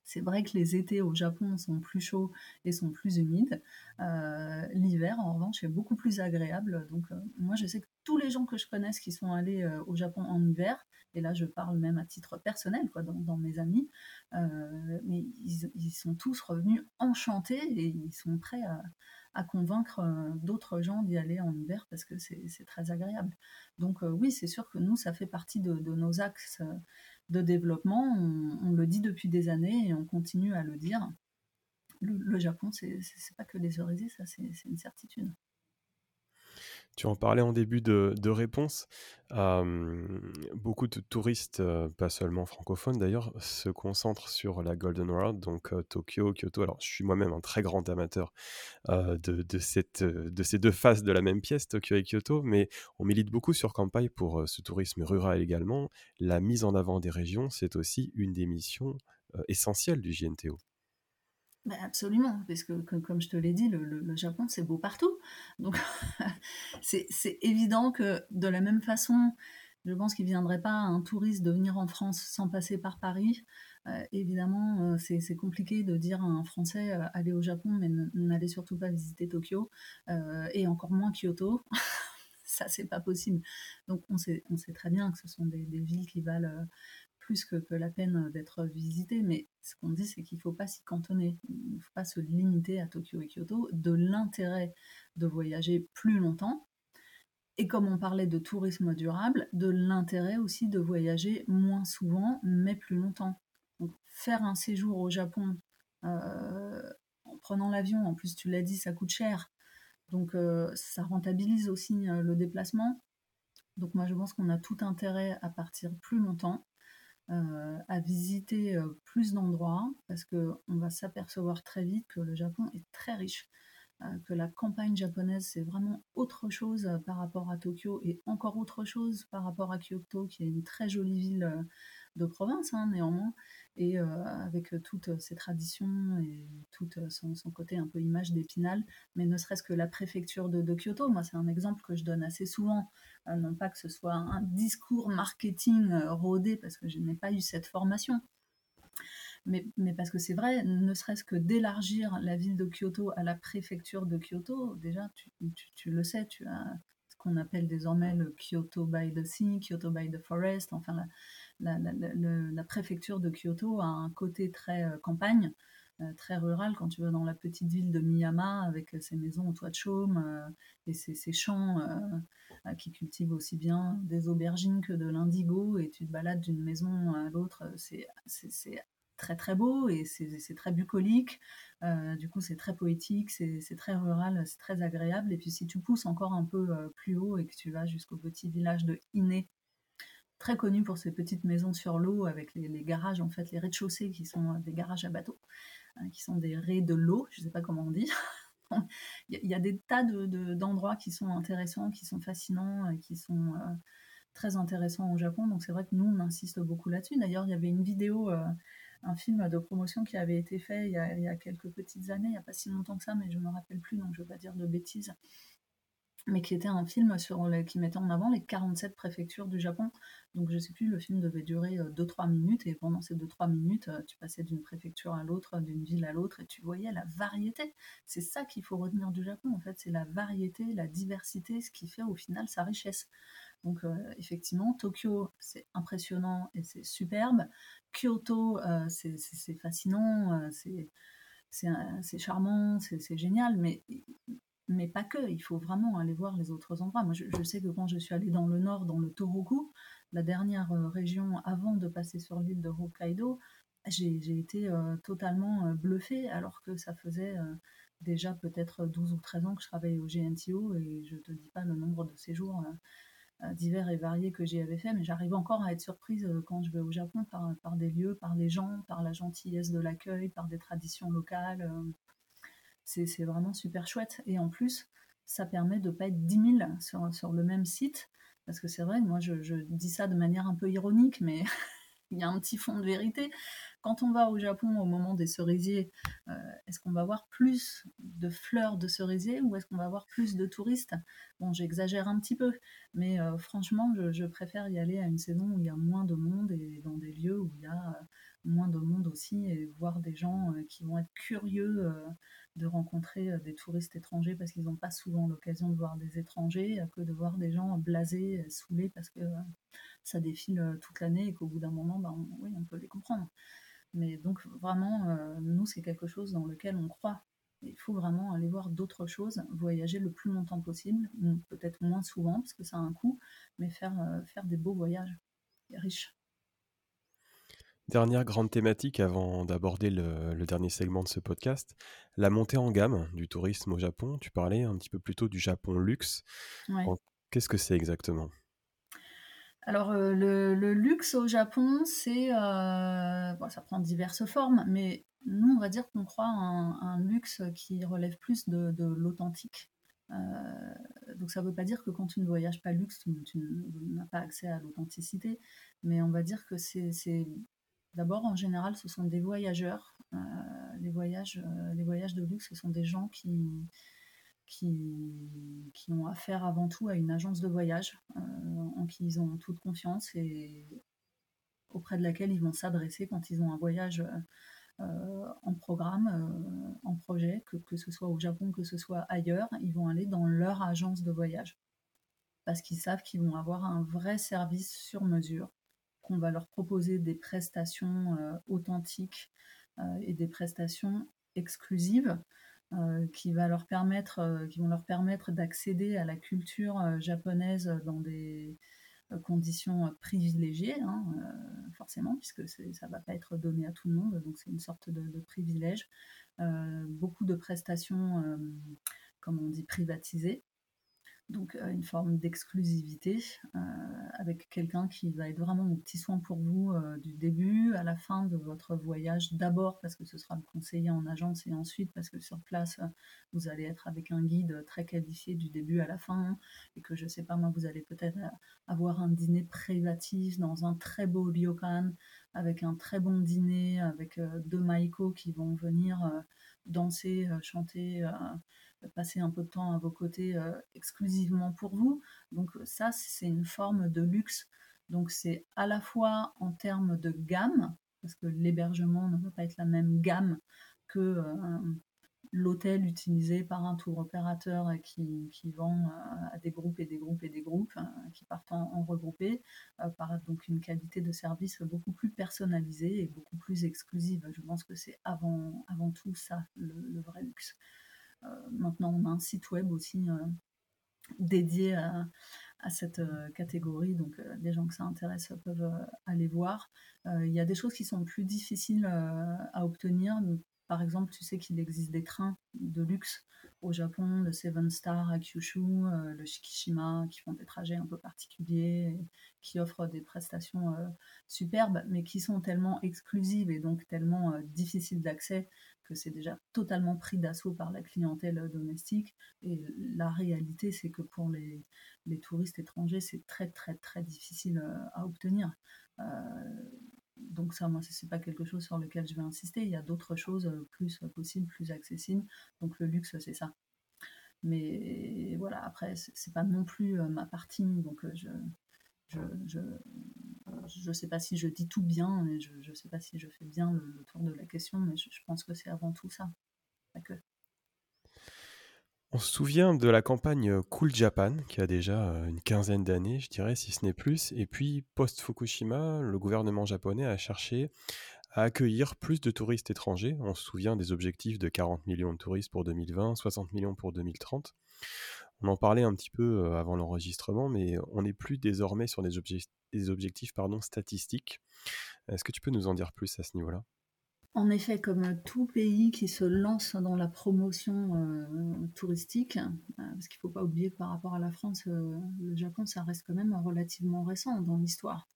c'est vrai que les étés au Japon sont plus chauds et sont plus humides. Euh, l'hiver, en revanche, est beaucoup plus agréable. Donc, euh, moi, je sais que tous les gens que je connaisse qui sont allés au Japon en hiver, et là je parle même à titre personnel, quoi, dans, mes amis, mais ils, sont tous revenus enchantés et ils sont prêts à, convaincre d'autres gens d'y aller en hiver parce que c'est très agréable. Donc oui, c'est sûr que nous, ça fait partie de, nos axes de développement. On, le dit depuis des années et on continue à le dire. Le, Japon, c'est pas que des cerisiers, ça c'est une certitude. Tu en parlais en début de, réponse. beaucoup de touristes, pas seulement francophones d'ailleurs, se concentrent sur la Golden World, donc Tokyo, Kyoto. Alors, je suis moi-même un très grand amateur de, ces deux faces de la même pièce, Tokyo et Kyoto, mais on milite beaucoup sur Kampai pour ce tourisme rural également. La mise en avant des régions, c'est aussi une des missions essentielles du JNTO. Bah, absolument, parce que, comme je te l'ai dit, le, Japon, c'est beau partout. Donc, <laughs> c'est évident que de la même façon, je pense qu'il ne viendrait pas un touriste de venir en France sans passer par Paris. Euh, évidemment, euh, c'est compliqué de dire à un Français euh, aller au Japon, mais n'allez surtout pas visiter Tokyo, et encore moins Kyoto. <laughs> Ça, c'est pas possible. Donc, on sait, on sait très bien que ce sont des villes qui valent plus que, la peine d'être visité, mais ce qu'on dit, c'est qu'il ne faut pas s'y cantonner, il ne faut pas se limiter à Tokyo et Kyoto, de l'intérêt de voyager plus longtemps, et comme on parlait de tourisme durable, de l'intérêt aussi de voyager moins souvent, mais plus longtemps. Donc, faire un séjour au Japon euh, en prenant l'avion, en plus tu l'as dit, ça coûte cher, donc euh, ça rentabilise aussi euh, le déplacement. Donc moi je pense qu'on a tout intérêt à partir plus longtemps euh, à visiter euh, plus d'endroits parce qu'on va s'apercevoir très vite que le Japon est très riche, euh, que la campagne japonaise c'est vraiment autre chose par rapport à Tokyo et encore autre chose par rapport à Kyoto qui est une très jolie ville de province hein, néanmoins. Et avec toutes ses traditions et tout son, côté un peu image d'épinal, mais ne serait-ce que la préfecture de, Kyoto, moi c'est un exemple que je donne assez souvent, non pas que ce soit un discours marketing euh, rodé, parce que je n'ai pas eu cette formation, mais, parce que c'est vrai, ne serait-ce que d'élargir la ville de Kyoto à la préfecture de Kyoto, déjà, tu, le sais, tu as ce qu'on appelle désormais le Kyoto by the Sea, Kyoto by the Forest, enfin la, la, préfecture de Kyoto a un côté très euh, campagne, très rural. Quand tu vas dans la petite ville de Miyama avec ses maisons au toit de chaume euh, et ses, champs qui cultivent aussi bien des aubergines que de l'indigo, et tu te balades d'une maison à l'autre, c'est très très beau et c'est très bucolique. du coup, c'est très poétique, c'est très rural, c'est très agréable. Et puis, si tu pousses encore un peu plus haut et que tu vas jusqu'au petit village de Ine, très connu pour ses petites maisons sur l'eau avec les, garages, en fait, les rez-de-chaussée qui sont des garages à bateaux, hein, qui sont des raies de l'eau, je ne sais pas comment on dit. <laughs> il, y a, des tas d'endroits qui sont intéressants, qui sont fascinants, qui sont euh, très intéressants au Japon. Donc c'est vrai que nous, on insiste beaucoup là-dessus. D'ailleurs, il y avait une vidéo, euh, un film de promotion qui avait été fait il y, a, il y, a, quelques petites années, il n'y a pas si longtemps que ça, mais je ne me rappelle plus, donc je ne vais pas dire de bêtises mais qui était un film sur qui mettait en avant les 47 préfectures du Japon. Donc je sais plus, le film devait durer 2-3 euh, minutes, et pendant ces 2-3 minutes, euh, tu passais d'une préfecture à l'autre, d'une ville à l'autre, et tu voyais la variété. C'est ça qu'il faut retenir du Japon, en fait, c'est la variété, la diversité, ce qui fait au final sa richesse. Donc euh, effectivement, Tokyo, c'est impressionnant et c'est superbe. Kyoto, c'est fascinant, c'est charmant, c'est génial, mais mais pas que, il faut vraiment aller voir les autres endroits. Moi, je, sais que quand je suis allée dans le nord, dans le Tohoku, la dernière euh, région avant de passer sur l'île de Hokkaido, j'ai été euh, totalement euh, bluffée, alors que ça faisait déjà peut-être 12 ou 13 ans que je travaillais au GNTO, et je ne te dis pas le nombre de séjours divers et variés que j'y avais fait, mais j'arrive encore à être surprise quand je vais au Japon par, des lieux, par les gens, par la gentillesse de l'accueil, par des traditions locales c'est vraiment super chouette. Et en plus, ça permet de ne pas être 10 000 sur, sur le même site. Parce que c'est vrai, moi je, dis ça de manière un peu ironique, mais <laughs> il y a un petit fond de vérité. Quand on va au Japon au moment des cerisiers, est-ce qu'on va avoir plus de fleurs de cerisier ou est-ce qu'on va avoir plus de touristes? Bon, j'exagère un petit peu, mais franchement, je, préfère y aller à une saison où il y a moins de monde et dans des lieux où il y a moins de monde aussi et voir des gens qui vont être curieux de rencontrer des touristes étrangers parce qu'ils n'ont pas souvent l'occasion de voir des étrangers que de voir des gens blasés, saoulés parce que ça défile toute l'année et qu'au bout d'un moment, bah, oui, on peut les comprendre. Mais donc vraiment, euh, nous, c'est quelque chose dans lequel on croit. Il faut vraiment aller voir d'autres choses, voyager le plus longtemps possible, peut-être moins souvent parce que ça a un coût, mais faire, euh, faire des beaux voyages riches. Dernière grande thématique avant d'aborder le, dernier segment de ce podcast, la montée en gamme du tourisme au Japon. Tu parlais un petit peu plus tôt du Japon luxe. Qu'est-ce que c'est exactement? Alors, euh, le, luxe au Japon, c'est. Euh, ça prend diverses formes, mais nous, on va dire qu'on croit un, un luxe qui relève plus de, l'authentique. Euh, donc, ça ne veut pas dire que quand tu ne voyages pas luxe, tu, n'as pas accès à l'authenticité, mais on va dire que c'est. D'abord, en général, ce sont des voyageurs. les, voyages, les voyages de luxe, ce sont des gens qui ont affaire avant tout à une agence de voyage euh, en qui ils ont toute confiance et auprès de laquelle ils vont s'adresser quand ils ont un voyage euh, en programme, euh, en projet, que, ce soit au Japon, que ce soit ailleurs, ils vont aller dans leur agence de voyage parce qu'ils savent qu'ils vont avoir un vrai service sur mesure, qu'on va leur proposer des prestations authentiques et des prestations exclusives euh, qui, euh, vont leur permettre d'accéder à la culture euh, japonaise dans des conditions privilégiées, hein, forcément, puisque ça ne va pas être donné à tout le monde, donc c'est une sorte de privilège. beaucoup de prestations, comme on dit, privatisées, donc euh, une forme d'exclusivité euh, avec quelqu'un qui va être vraiment au petit soin pour vous euh, du début à la fin de votre voyage. D'abord parce que ce sera le conseiller en agence et ensuite parce que sur place vous allez être avec un guide très qualifié du début à la fin et que je sais pas moi vous allez peut-être avoir un dîner privatif dans un très beau ryokan avec un très bon dîner avec deux maiko qui vont venir danser, chanter passer un peu de temps à vos côtés euh, exclusivement pour vous. Donc ça, c'est une forme de luxe. Donc c'est à la fois en termes de gamme, parce que l'hébergement ne va pas être la même gamme que euh, l'hôtel utilisé par un tour opérateur qui, qui vend euh, à des groupes et des groupes et des groupes qui partent en, regroupés, par donc une qualité de service beaucoup plus personnalisée et beaucoup plus exclusive. Je pense que c'est avant, avant tout ça le vrai luxe. Euh, maintenant, on a un site web aussi euh, dédié à, cette euh, catégorie. Donc, les gens que ça intéresse peuvent aller voir. Il y a des choses qui sont plus difficiles à obtenir. Par exemple, tu sais qu'il existe des trains de luxe au Japon, le Seven Star à Kyushu, le Shikishima, qui font des trajets un peu particuliers, qui offrent des prestations superbes, mais qui sont tellement exclusives et donc tellement difficiles d'accès que c'est déjà totalement pris d'assaut par la clientèle domestique. Et la réalité, c'est que pour les, touristes étrangers, c'est très très très difficile euh, à obtenir. Euh, donc ça, moi, c'est pas quelque chose sur lequel je vais insister. Il y a d'autres choses euh, plus possibles, plus accessibles. Donc le luxe, c'est ça. Mais voilà, après, c'est pas non plus ma partie. Donc je, je ne sais pas si je dis tout bien, je ne sais pas si je fais bien le, tour de la question, mais je, pense que c'est avant tout ça. On se souvient de la campagne Cool Japan, qui a déjà euh, une quinzaine d'années, je dirais, si ce n'est plus. Et puis, post-Fukushima, le gouvernement japonais a cherché à accueillir plus de touristes étrangers. On se souvient des objectifs de 40 millions de touristes pour 2020, 60 millions pour 2030. On en parlait un petit peu avant l'enregistrement, mais on n'est plus désormais sur des, objectifs pardon, statistiques. Est-ce que tu peux nous en dire plus à ce niveau-là? En effet, comme tout pays qui se lance dans la promotion touristique, euh, parce qu'il ne faut pas oublier que par rapport à la France, le Japon, ça reste quand même relativement récent dans l'histoire.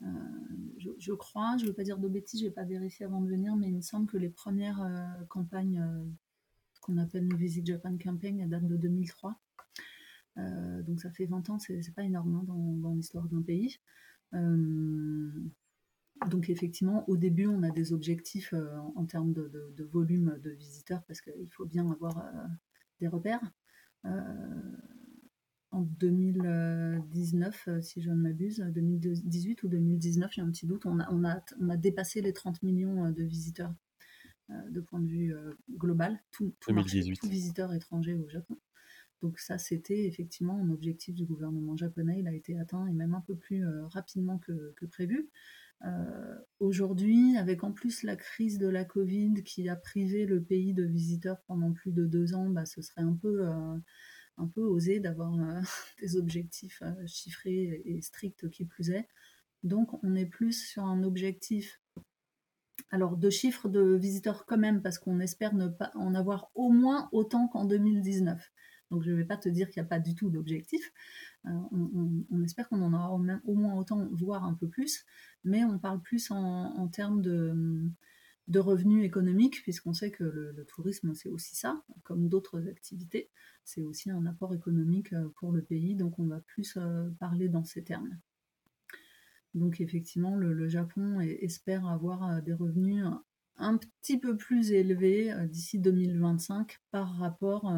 Je, crois, je ne veux pas dire de bêtises, je n'ai pas vérifié avant de venir, mais il me semble que les premières campagnes qu'on appelle le Visit Japan Campaign, datent de 2003. Euh, donc ça fait 20 ans, c'est pas énorme hein, dans, l'histoire d'un pays. Euh, donc effectivement, au début, on a des objectifs en, termes de, volume de visiteurs parce qu'il faut bien avoir des repères. en 2019, si je ne m'abuse, 2018 ou 2019, j'ai un petit doute, on a, on a, dépassé les 30 millions de visiteurs de point de vue global, tout, tout, tout visiteur étranger au Japon. Donc ça, c'était effectivement un objectif du gouvernement japonais. Il a été atteint et même un peu plus euh, rapidement que, prévu. Euh, aujourd'hui, avec en plus la crise de la Covid qui a privé le pays de visiteurs pendant plus de deux ans, bah, ce serait un peu, euh, un peu osé d'avoir <laughs> des objectifs chiffrés et stricts qui plus est. Donc on est plus sur un objectif alors de chiffres de visiteurs quand même, parce qu'on espère ne pas en avoir au moins autant qu'en 2019. Donc je ne vais pas te dire qu'il n'y a pas du tout d'objectif. Euh, on, espère qu'on en aura au, moins autant, voire un peu plus, mais on parle plus en, termes de, revenus économiques, puisqu'on sait que le, tourisme, c'est aussi ça, comme d'autres activités. C'est aussi un apport économique euh, pour le pays, donc on va plus euh, parler dans ces termes. Donc effectivement, le, Japon espère avoir des revenus un petit peu plus élevés d'ici 2025 par rapport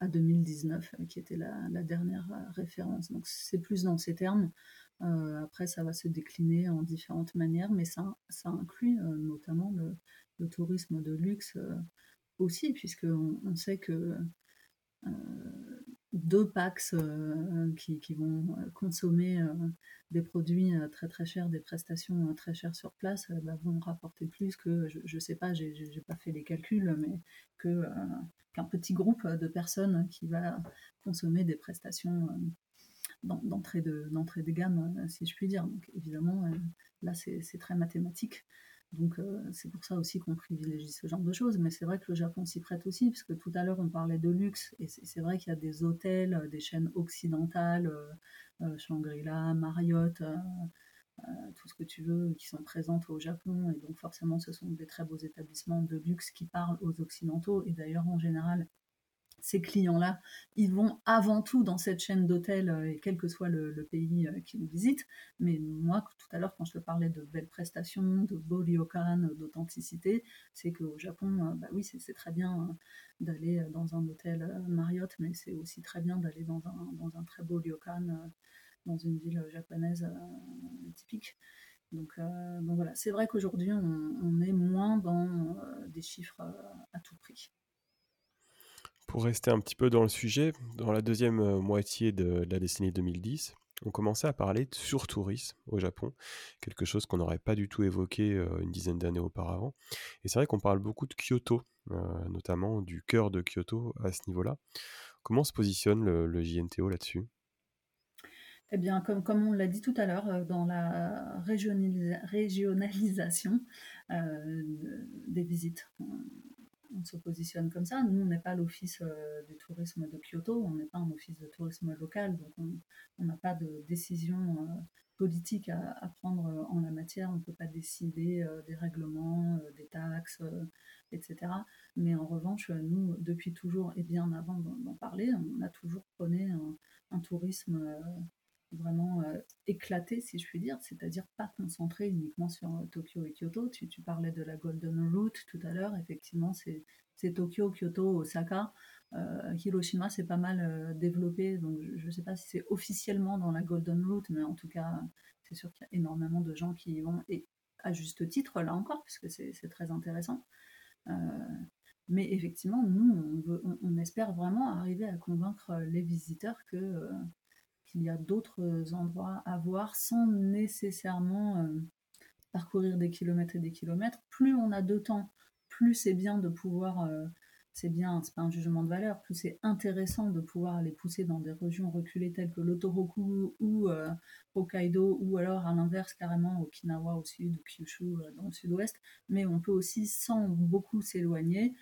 à 2019, euh, qui était la, dernière euh, référence. Donc c'est plus dans ces termes. Euh, après, ça va se décliner en différentes manières, mais ça, ça inclut notamment le, tourisme de luxe aussi, puisqu'on on sait que deux PAX qui, qui, vont consommer des produits très très chers, des prestations très chères sur place, bah, vont rapporter plus que, je sais pas, j'ai pas fait les calculs, mais que petit groupe de personnes qui va consommer des prestations d'entrée de, gamme, si je puis dire. Donc évidemment, là c'est très mathématique. Donc c'est pour ça aussi qu'on privilégie ce genre de choses. Mais c'est vrai que le Japon s'y prête aussi, parce que tout à l'heure on parlait de luxe, et c'est vrai qu'il y a des hôtels, des chaînes occidentales, Shangri-La, Marriott, tout ce que tu veux, qui sont présentes au Japon. Et donc forcément, ce sont des très beaux établissements de luxe qui parlent aux Occidentaux. Et d'ailleurs, en général, ces clients-là, ils vont avant tout dans cette chaîne d'hôtels, euh, quel que soit le, pays euh, qu'ils visitent. Mais moi, tout à l'heure, quand je te parlais de belles prestations, de beau ryokan, d'authenticité, c'est qu'au Japon, euh, bah oui, c'est très bien d'aller dans un hôtel Marriott, mais c'est aussi très bien d'aller dans un, dans un très beau ryokan dans une ville japonaise euh, typique. Euh, donc, voilà, c'est vrai qu'aujourd'hui, on, est moins dans euh, des chiffres à tout prix. Pour rester un petit peu dans le sujet, dans la deuxième moitié de, la décennie 2010, on commençait à parler de surtourisme au Japon, quelque chose qu'on n'aurait pas du tout évoqué une dizaine d'années auparavant. Et c'est vrai qu'on parle beaucoup de Kyoto, notamment du cœur de Kyoto à ce niveau-là. Comment se positionne le JNTO là-dessus? Eh bien, comme, comme on l'a dit tout à l'heure, euh, dans la régionalisation euh, des visites, on, se positionne comme ça. Nous, on n'est pas l'office euh, du tourisme de Kyoto, on n'est pas un office de tourisme local, donc on n'a pas de décision politique à, prendre en la matière. On ne peut pas décider des règlements, des taxes, etc. Mais en revanche, nous, depuis toujours et bien avant d'en parler, on a toujours prôné un, un tourisme vraiment euh, éclaté, si je puis dire, c'est-à-dire pas concentré uniquement sur euh, Tokyo et Kyoto. Tu, parlais de la Golden Route tout à l'heure, effectivement, c'est Tokyo, Kyoto, Osaka. Euh, Hiroshima, c'est pas mal développé, donc je ne sais pas si c'est officiellement dans la Golden Route, mais en tout cas, c'est sûr qu'il y a énormément de gens qui y vont, et à juste titre, là encore, puisque c'est très intéressant. mais effectivement, nous, on, espère vraiment arriver à convaincre les visiteurs que qu'il y a d'autres endroits à voir sans nécessairement euh, parcourir des kilomètres et des kilomètres. Plus on a de temps, plus c'est bien de pouvoir, euh, c'est bien, c'est pas un jugement de valeur, plus c'est intéressant de pouvoir aller pousser dans des régions reculées telles que l'Otoroku ou euh, Hokkaido, ou alors à l'inverse carrément Okinawa au sud, ou Kyushu dans le sud-ouest. Mais on peut aussi, sans beaucoup s'éloigner,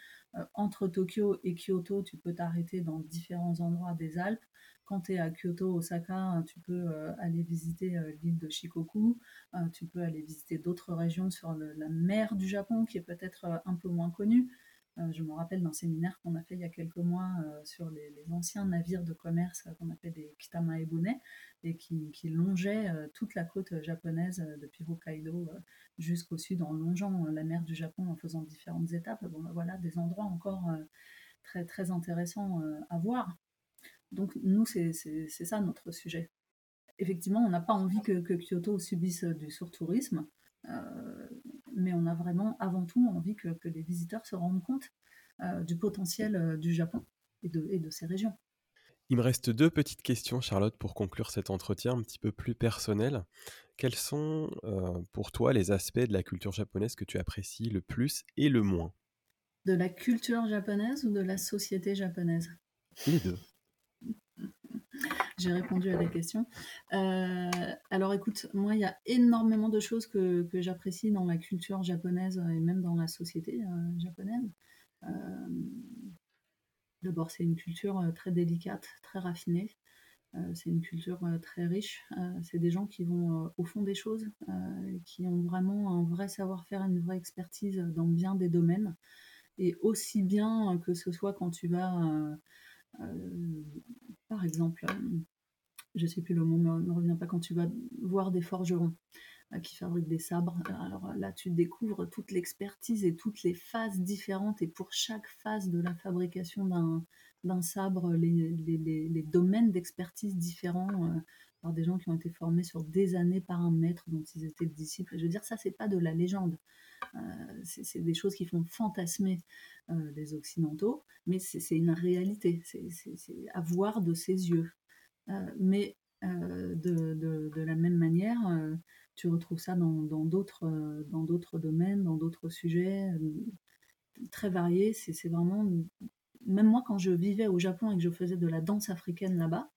entre Tokyo et Kyoto, tu peux t'arrêter dans différents endroits des Alpes quand tu es à Kyoto, Osaka, hein, tu peux euh, aller visiter euh, l'île de Shikoku, euh, tu peux aller visiter d'autres régions sur la mer du Japon qui est peut-être un peu moins connue. Je me rappelle d'un séminaire qu'on a fait il y a quelques mois sur les, anciens navires de commerce qu'on appelle des kitama ebune et qui, longeaient toute la côte japonaise depuis Hokkaido jusqu'au sud en longeant la mer du Japon en faisant différentes étapes. Bon, ben voilà, des endroits encore très, très intéressants à voir. Donc nous, c'est ça notre sujet. Effectivement, on n'a pas envie que, que, Kyoto subisse du surtourisme. Euh, mais on a vraiment avant tout envie que, les visiteurs se rendent compte euh, du potentiel euh, du Japon et de, et de ses régions. Il me reste deux petites questions, Charlotte, pour conclure cet entretien un petit peu plus personnel. Quels sont pour toi les aspects de la culture japonaise que tu apprécies le plus et le moins? De la culture japonaise ou de la société japonaise? Les deux. J'ai répondu à la question. Euh, alors écoute, moi, il y a énormément de choses que, j'apprécie dans la culture japonaise et même dans la société euh, japonaise. Euh, d'abord, c'est une culture très délicate, très raffinée. c'est une culture très riche. c'est des gens qui vont au fond des choses, qui ont vraiment un vrai savoir-faire, une vraie expertise dans bien des domaines. Et aussi bien que ce soit quand tu vas euh, par exemple, euh, je ne sais plus le mot, ne me revient pas quand tu vas voir des forgerons euh, qui fabriquent des sabres. Alors là, tu découvres toute l'expertise et toutes les phases différentes. Et pour chaque phase de la fabrication d'un sabre, les, domaines d'expertise différents par des gens qui ont été formés sur des années par un maître dont ils étaient disciples. Je veux dire, ça, c'est pas de la légende. C'est des choses qui font fantasmer euh, les Occidentaux, mais c'est une réalité, c'est à voir de ses yeux. Euh, mais euh, de, la même manière, tu retrouves ça dans d'autres domaines, dans d'autres sujets très variés. C'est vraiment, même moi quand je vivais au Japon et que je faisais de la danse africaine là-bas,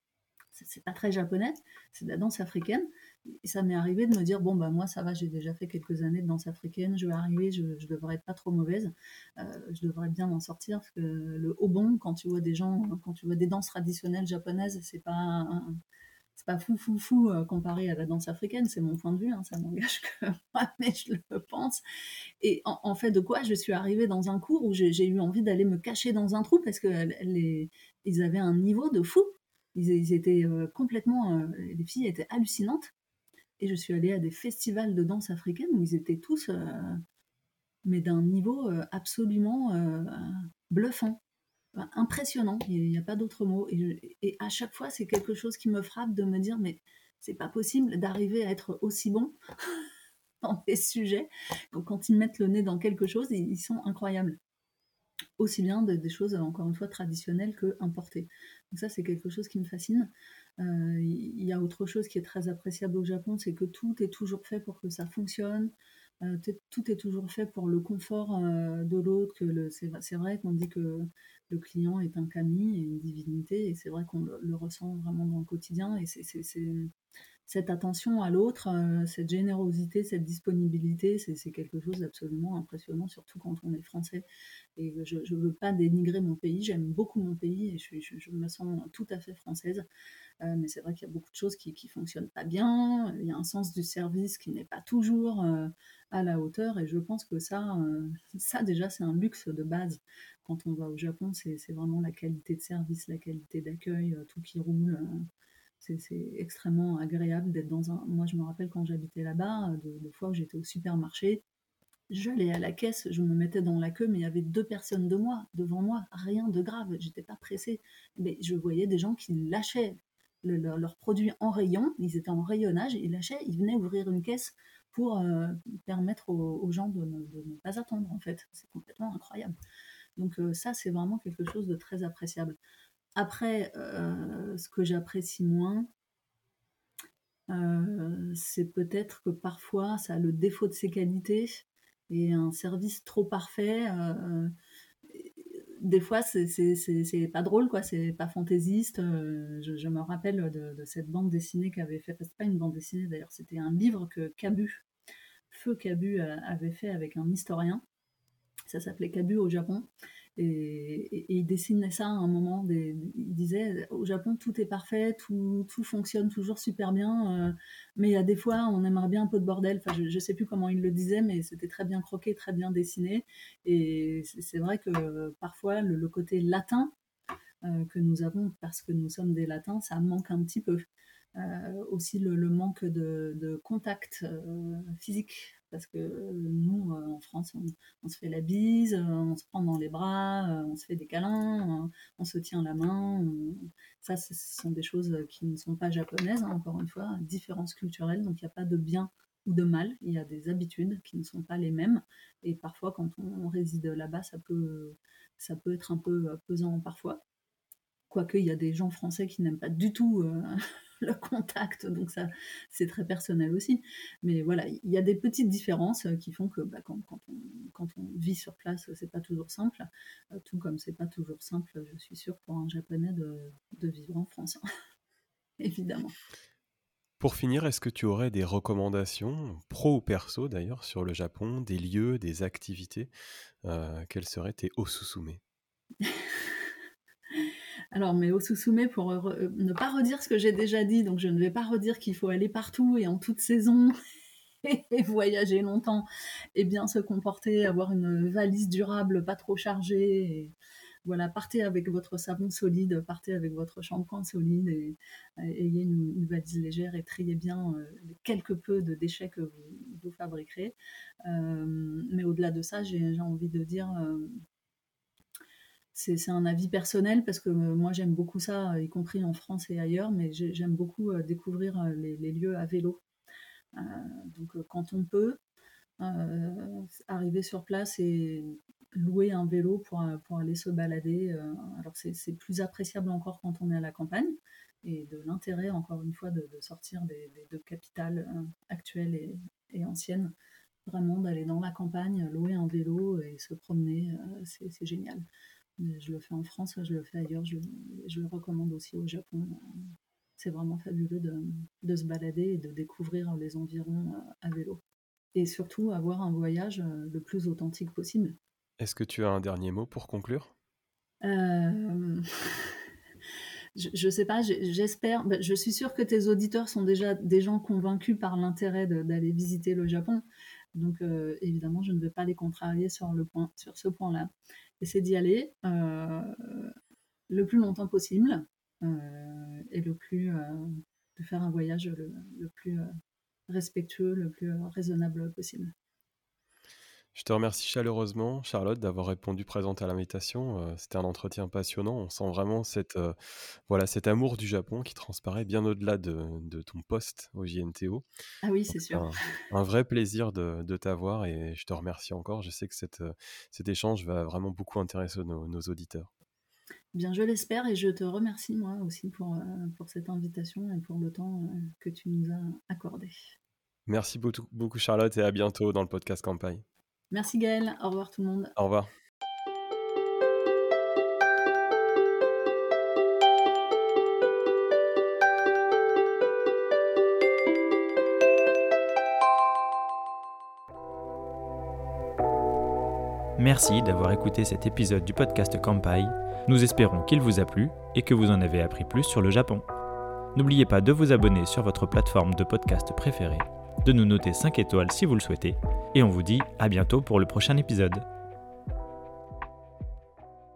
c'est pas très japonais, c'est de la danse africaine. Et ça m'est arrivé de me dire bon bah moi ça va, j'ai déjà fait quelques années de danse africaine, je vais arriver, je, je devrais être pas trop mauvaise, euh, je devrais bien m'en sortir parce que le bon quand tu vois des gens, quand tu vois des danses traditionnelles japonaises, c'est pas c'est pas fou fou fou euh, comparé à la danse africaine, c'est mon point de vue, hein, ça n'engage <laughs> que moi, mais je le pense. Et en, fait, de quoi je suis arrivée dans un cours où j'ai eu envie d'aller me cacher dans un trou parce que les, ils avaient un niveau de fou ils, étaient euh, complètement. Les filles étaient hallucinantes. Et je suis allée à des festivals de danse africaine où ils étaient tous, euh, mais d'un niveau absolument bluffant, impressionnant. Il n'y a pas d'autre mot. Et, et, à chaque fois, c'est quelque chose qui me frappe de me dire, mais c'est pas possible d'arriver à être aussi bon <laughs> dans des sujets. quand ils mettent le nez dans quelque chose, ils sont incroyables aussi bien des, choses, encore une fois, traditionnelles que importées. Donc ça, c'est quelque chose qui me fascine. Euh, il y a autre chose qui est très appréciable au Japon, c'est que tout est toujours fait pour que ça fonctionne. Euh, tout est toujours fait pour le confort euh, de l'autre. c'est, vrai qu'on dit que le client est un kami une divinité, et c'est vrai qu'on le, ressent vraiment dans le quotidien. Cette attention à l'autre, euh, cette générosité, cette disponibilité, c'est quelque chose d'absolument impressionnant, surtout quand on est français. Et je ne veux pas dénigrer mon pays, j'aime beaucoup mon pays et je, me sens tout à fait française. Euh, mais c'est vrai qu'il y a beaucoup de choses qui ne fonctionnent pas bien, il y a un sens du service qui n'est pas toujours euh, à la hauteur et je pense que ça, ça déjà c'est un luxe de base. Quand on va au Japon, c'est vraiment la qualité de service, la qualité d'accueil, tout qui roule c'est extrêmement agréable d'être dans un. Moi, je me rappelle quand j'habitais là-bas, de, fois où j'étais au supermarché, j'allais à la caisse, je me mettais dans la queue, mais il y avait deux personnes de moi, devant moi, rien de grave, j'étais pas pressée. Mais je voyais des gens qui lâchaient leurs produits en rayon, ils étaient en rayonnage, ils lâchaient, ils venaient ouvrir une caisse pour euh, permettre aux, gens de ne, pas attendre, en fait. C'est complètement incroyable. Donc euh, ça, c'est vraiment quelque chose de très appréciable. Après, euh, ce que j'apprécie moins, euh, c'est peut-être que parfois ça a le défaut de ses qualités et un service trop parfait. Euh, des fois, c'est pas drôle, quoi. C'est pas fantaisiste. Je, me rappelle de, cette bande dessinée qu'avait fait. C'est pas une bande dessinée d'ailleurs, c'était un livre que Cabu, Feu Cabu, avait fait avec un historien. Ça s'appelait Cabu au Japon. Et, il dessinait ça à un moment. il disait au Japon, tout est parfait, tout, fonctionne toujours super bien, euh, mais il y a des fois, on aimerait bien un peu de bordel. Enfin, je ne sais plus comment il le disait, mais c'était très bien croqué, très bien dessiné. Et c'est vrai que parfois, le, côté latin euh, que nous avons, parce que nous sommes des latins, ça manque un petit peu. Euh, aussi le, manque de, contact physique parce que nous, euh, en France, on, se fait la bise, euh, on se prend dans les bras, euh, on se fait des câlins, on se tient la main. Ça, ce sont des choses qui ne sont pas japonaises, hein, encore une fois, différences culturelles, donc il n'y a pas de bien ou de mal, il y a des habitudes qui ne sont pas les mêmes, et parfois quand on, réside là-bas, ça peut, ça peut être un peu pesant parfois. Quoique, il y a des gens français qui n'aiment pas du tout <laughs> le contact, donc ça c'est très personnel aussi. Mais voilà, il y a des petites différences euh, qui font que bah, quand, on, vit sur place, c'est pas toujours simple, euh, tout comme c'est pas toujours simple, je suis sûre, pour un japonais de, vivre en France, <laughs> évidemment. Pour finir, est-ce que tu aurais des recommandations, pro ou perso d'ailleurs, sur le Japon, des lieux, des activités euh, Quels seraient tes osusume <laughs> alors, mais au Susume, pour euh, ne pas redire ce que j'ai déjà dit, donc je ne vais pas redire qu'il faut aller partout et en toute saison <laughs> et voyager longtemps et bien se comporter, avoir une valise durable, pas trop chargée. voilà, partez avec votre savon solide, partez avec votre shampoing solide et, ayez une, valise légère et triez bien euh, quelque peu de déchets que vous, fabriquerez. Euh, mais au-delà de ça, j'ai envie de dire c'est un avis personnel parce que euh, moi j'aime beaucoup ça, y compris en France et ailleurs, mais j'aime beaucoup euh, découvrir euh, les, lieux à vélo. donc quand on peut, arriver sur place et louer un vélo pour, pour aller se balader, alors c'est plus appréciable encore quand on est à la campagne et de l'intérêt encore une fois de, sortir des, deux capitales actuelles et, et anciennes vraiment d'aller dans la campagne, louer un vélo et se promener, c'est génial. Je le fais en France, je le fais ailleurs, je, le recommande aussi au Japon. C'est vraiment fabuleux de, se balader et de découvrir les environs euh, à vélo. Et surtout avoir un voyage euh, le plus authentique possible. Est-ce que tu as un dernier mot pour conclure? Euh, <laughs> je ne sais pas, j'espère, bah, je suis sûre que tes auditeurs sont déjà des gens convaincus par l'intérêt d'aller visiter le Japon. Donc évidemment, je ne vais pas les contrarier sur, le point, sur ce point-là essayer d'y aller euh, le plus longtemps possible euh, et le plus euh, de faire un voyage le plus respectueux, le plus raisonnable possible. Je te remercie chaleureusement, Charlotte, d'avoir répondu présente à l'invitation. Euh, c'était un entretien passionnant. On sent vraiment cette, euh, voilà, cet amour du Japon qui transparaît bien au-delà de, ton poste au JNTO. Ah oui, c'est sûr. Un, vrai plaisir de, t'avoir et je te remercie encore. Je sais que cette, euh, cet échange va vraiment beaucoup intéresser nos, nos auditeurs. Bien, je l'espère et je te remercie moi aussi pour, pour cette invitation et pour le temps que tu nous as accordé. Merci beaucoup, beaucoup Charlotte et à bientôt dans le podcast Campagne. Merci Gaël, au revoir tout le monde. Au revoir. Merci d'avoir écouté cet épisode du podcast Kampai. Nous espérons qu'il vous a plu et que vous en avez appris plus sur le Japon. N'oubliez pas de vous abonner sur votre plateforme de podcast préférée, de nous noter 5 étoiles si vous le souhaitez et on vous dit à bientôt pour le prochain épisode.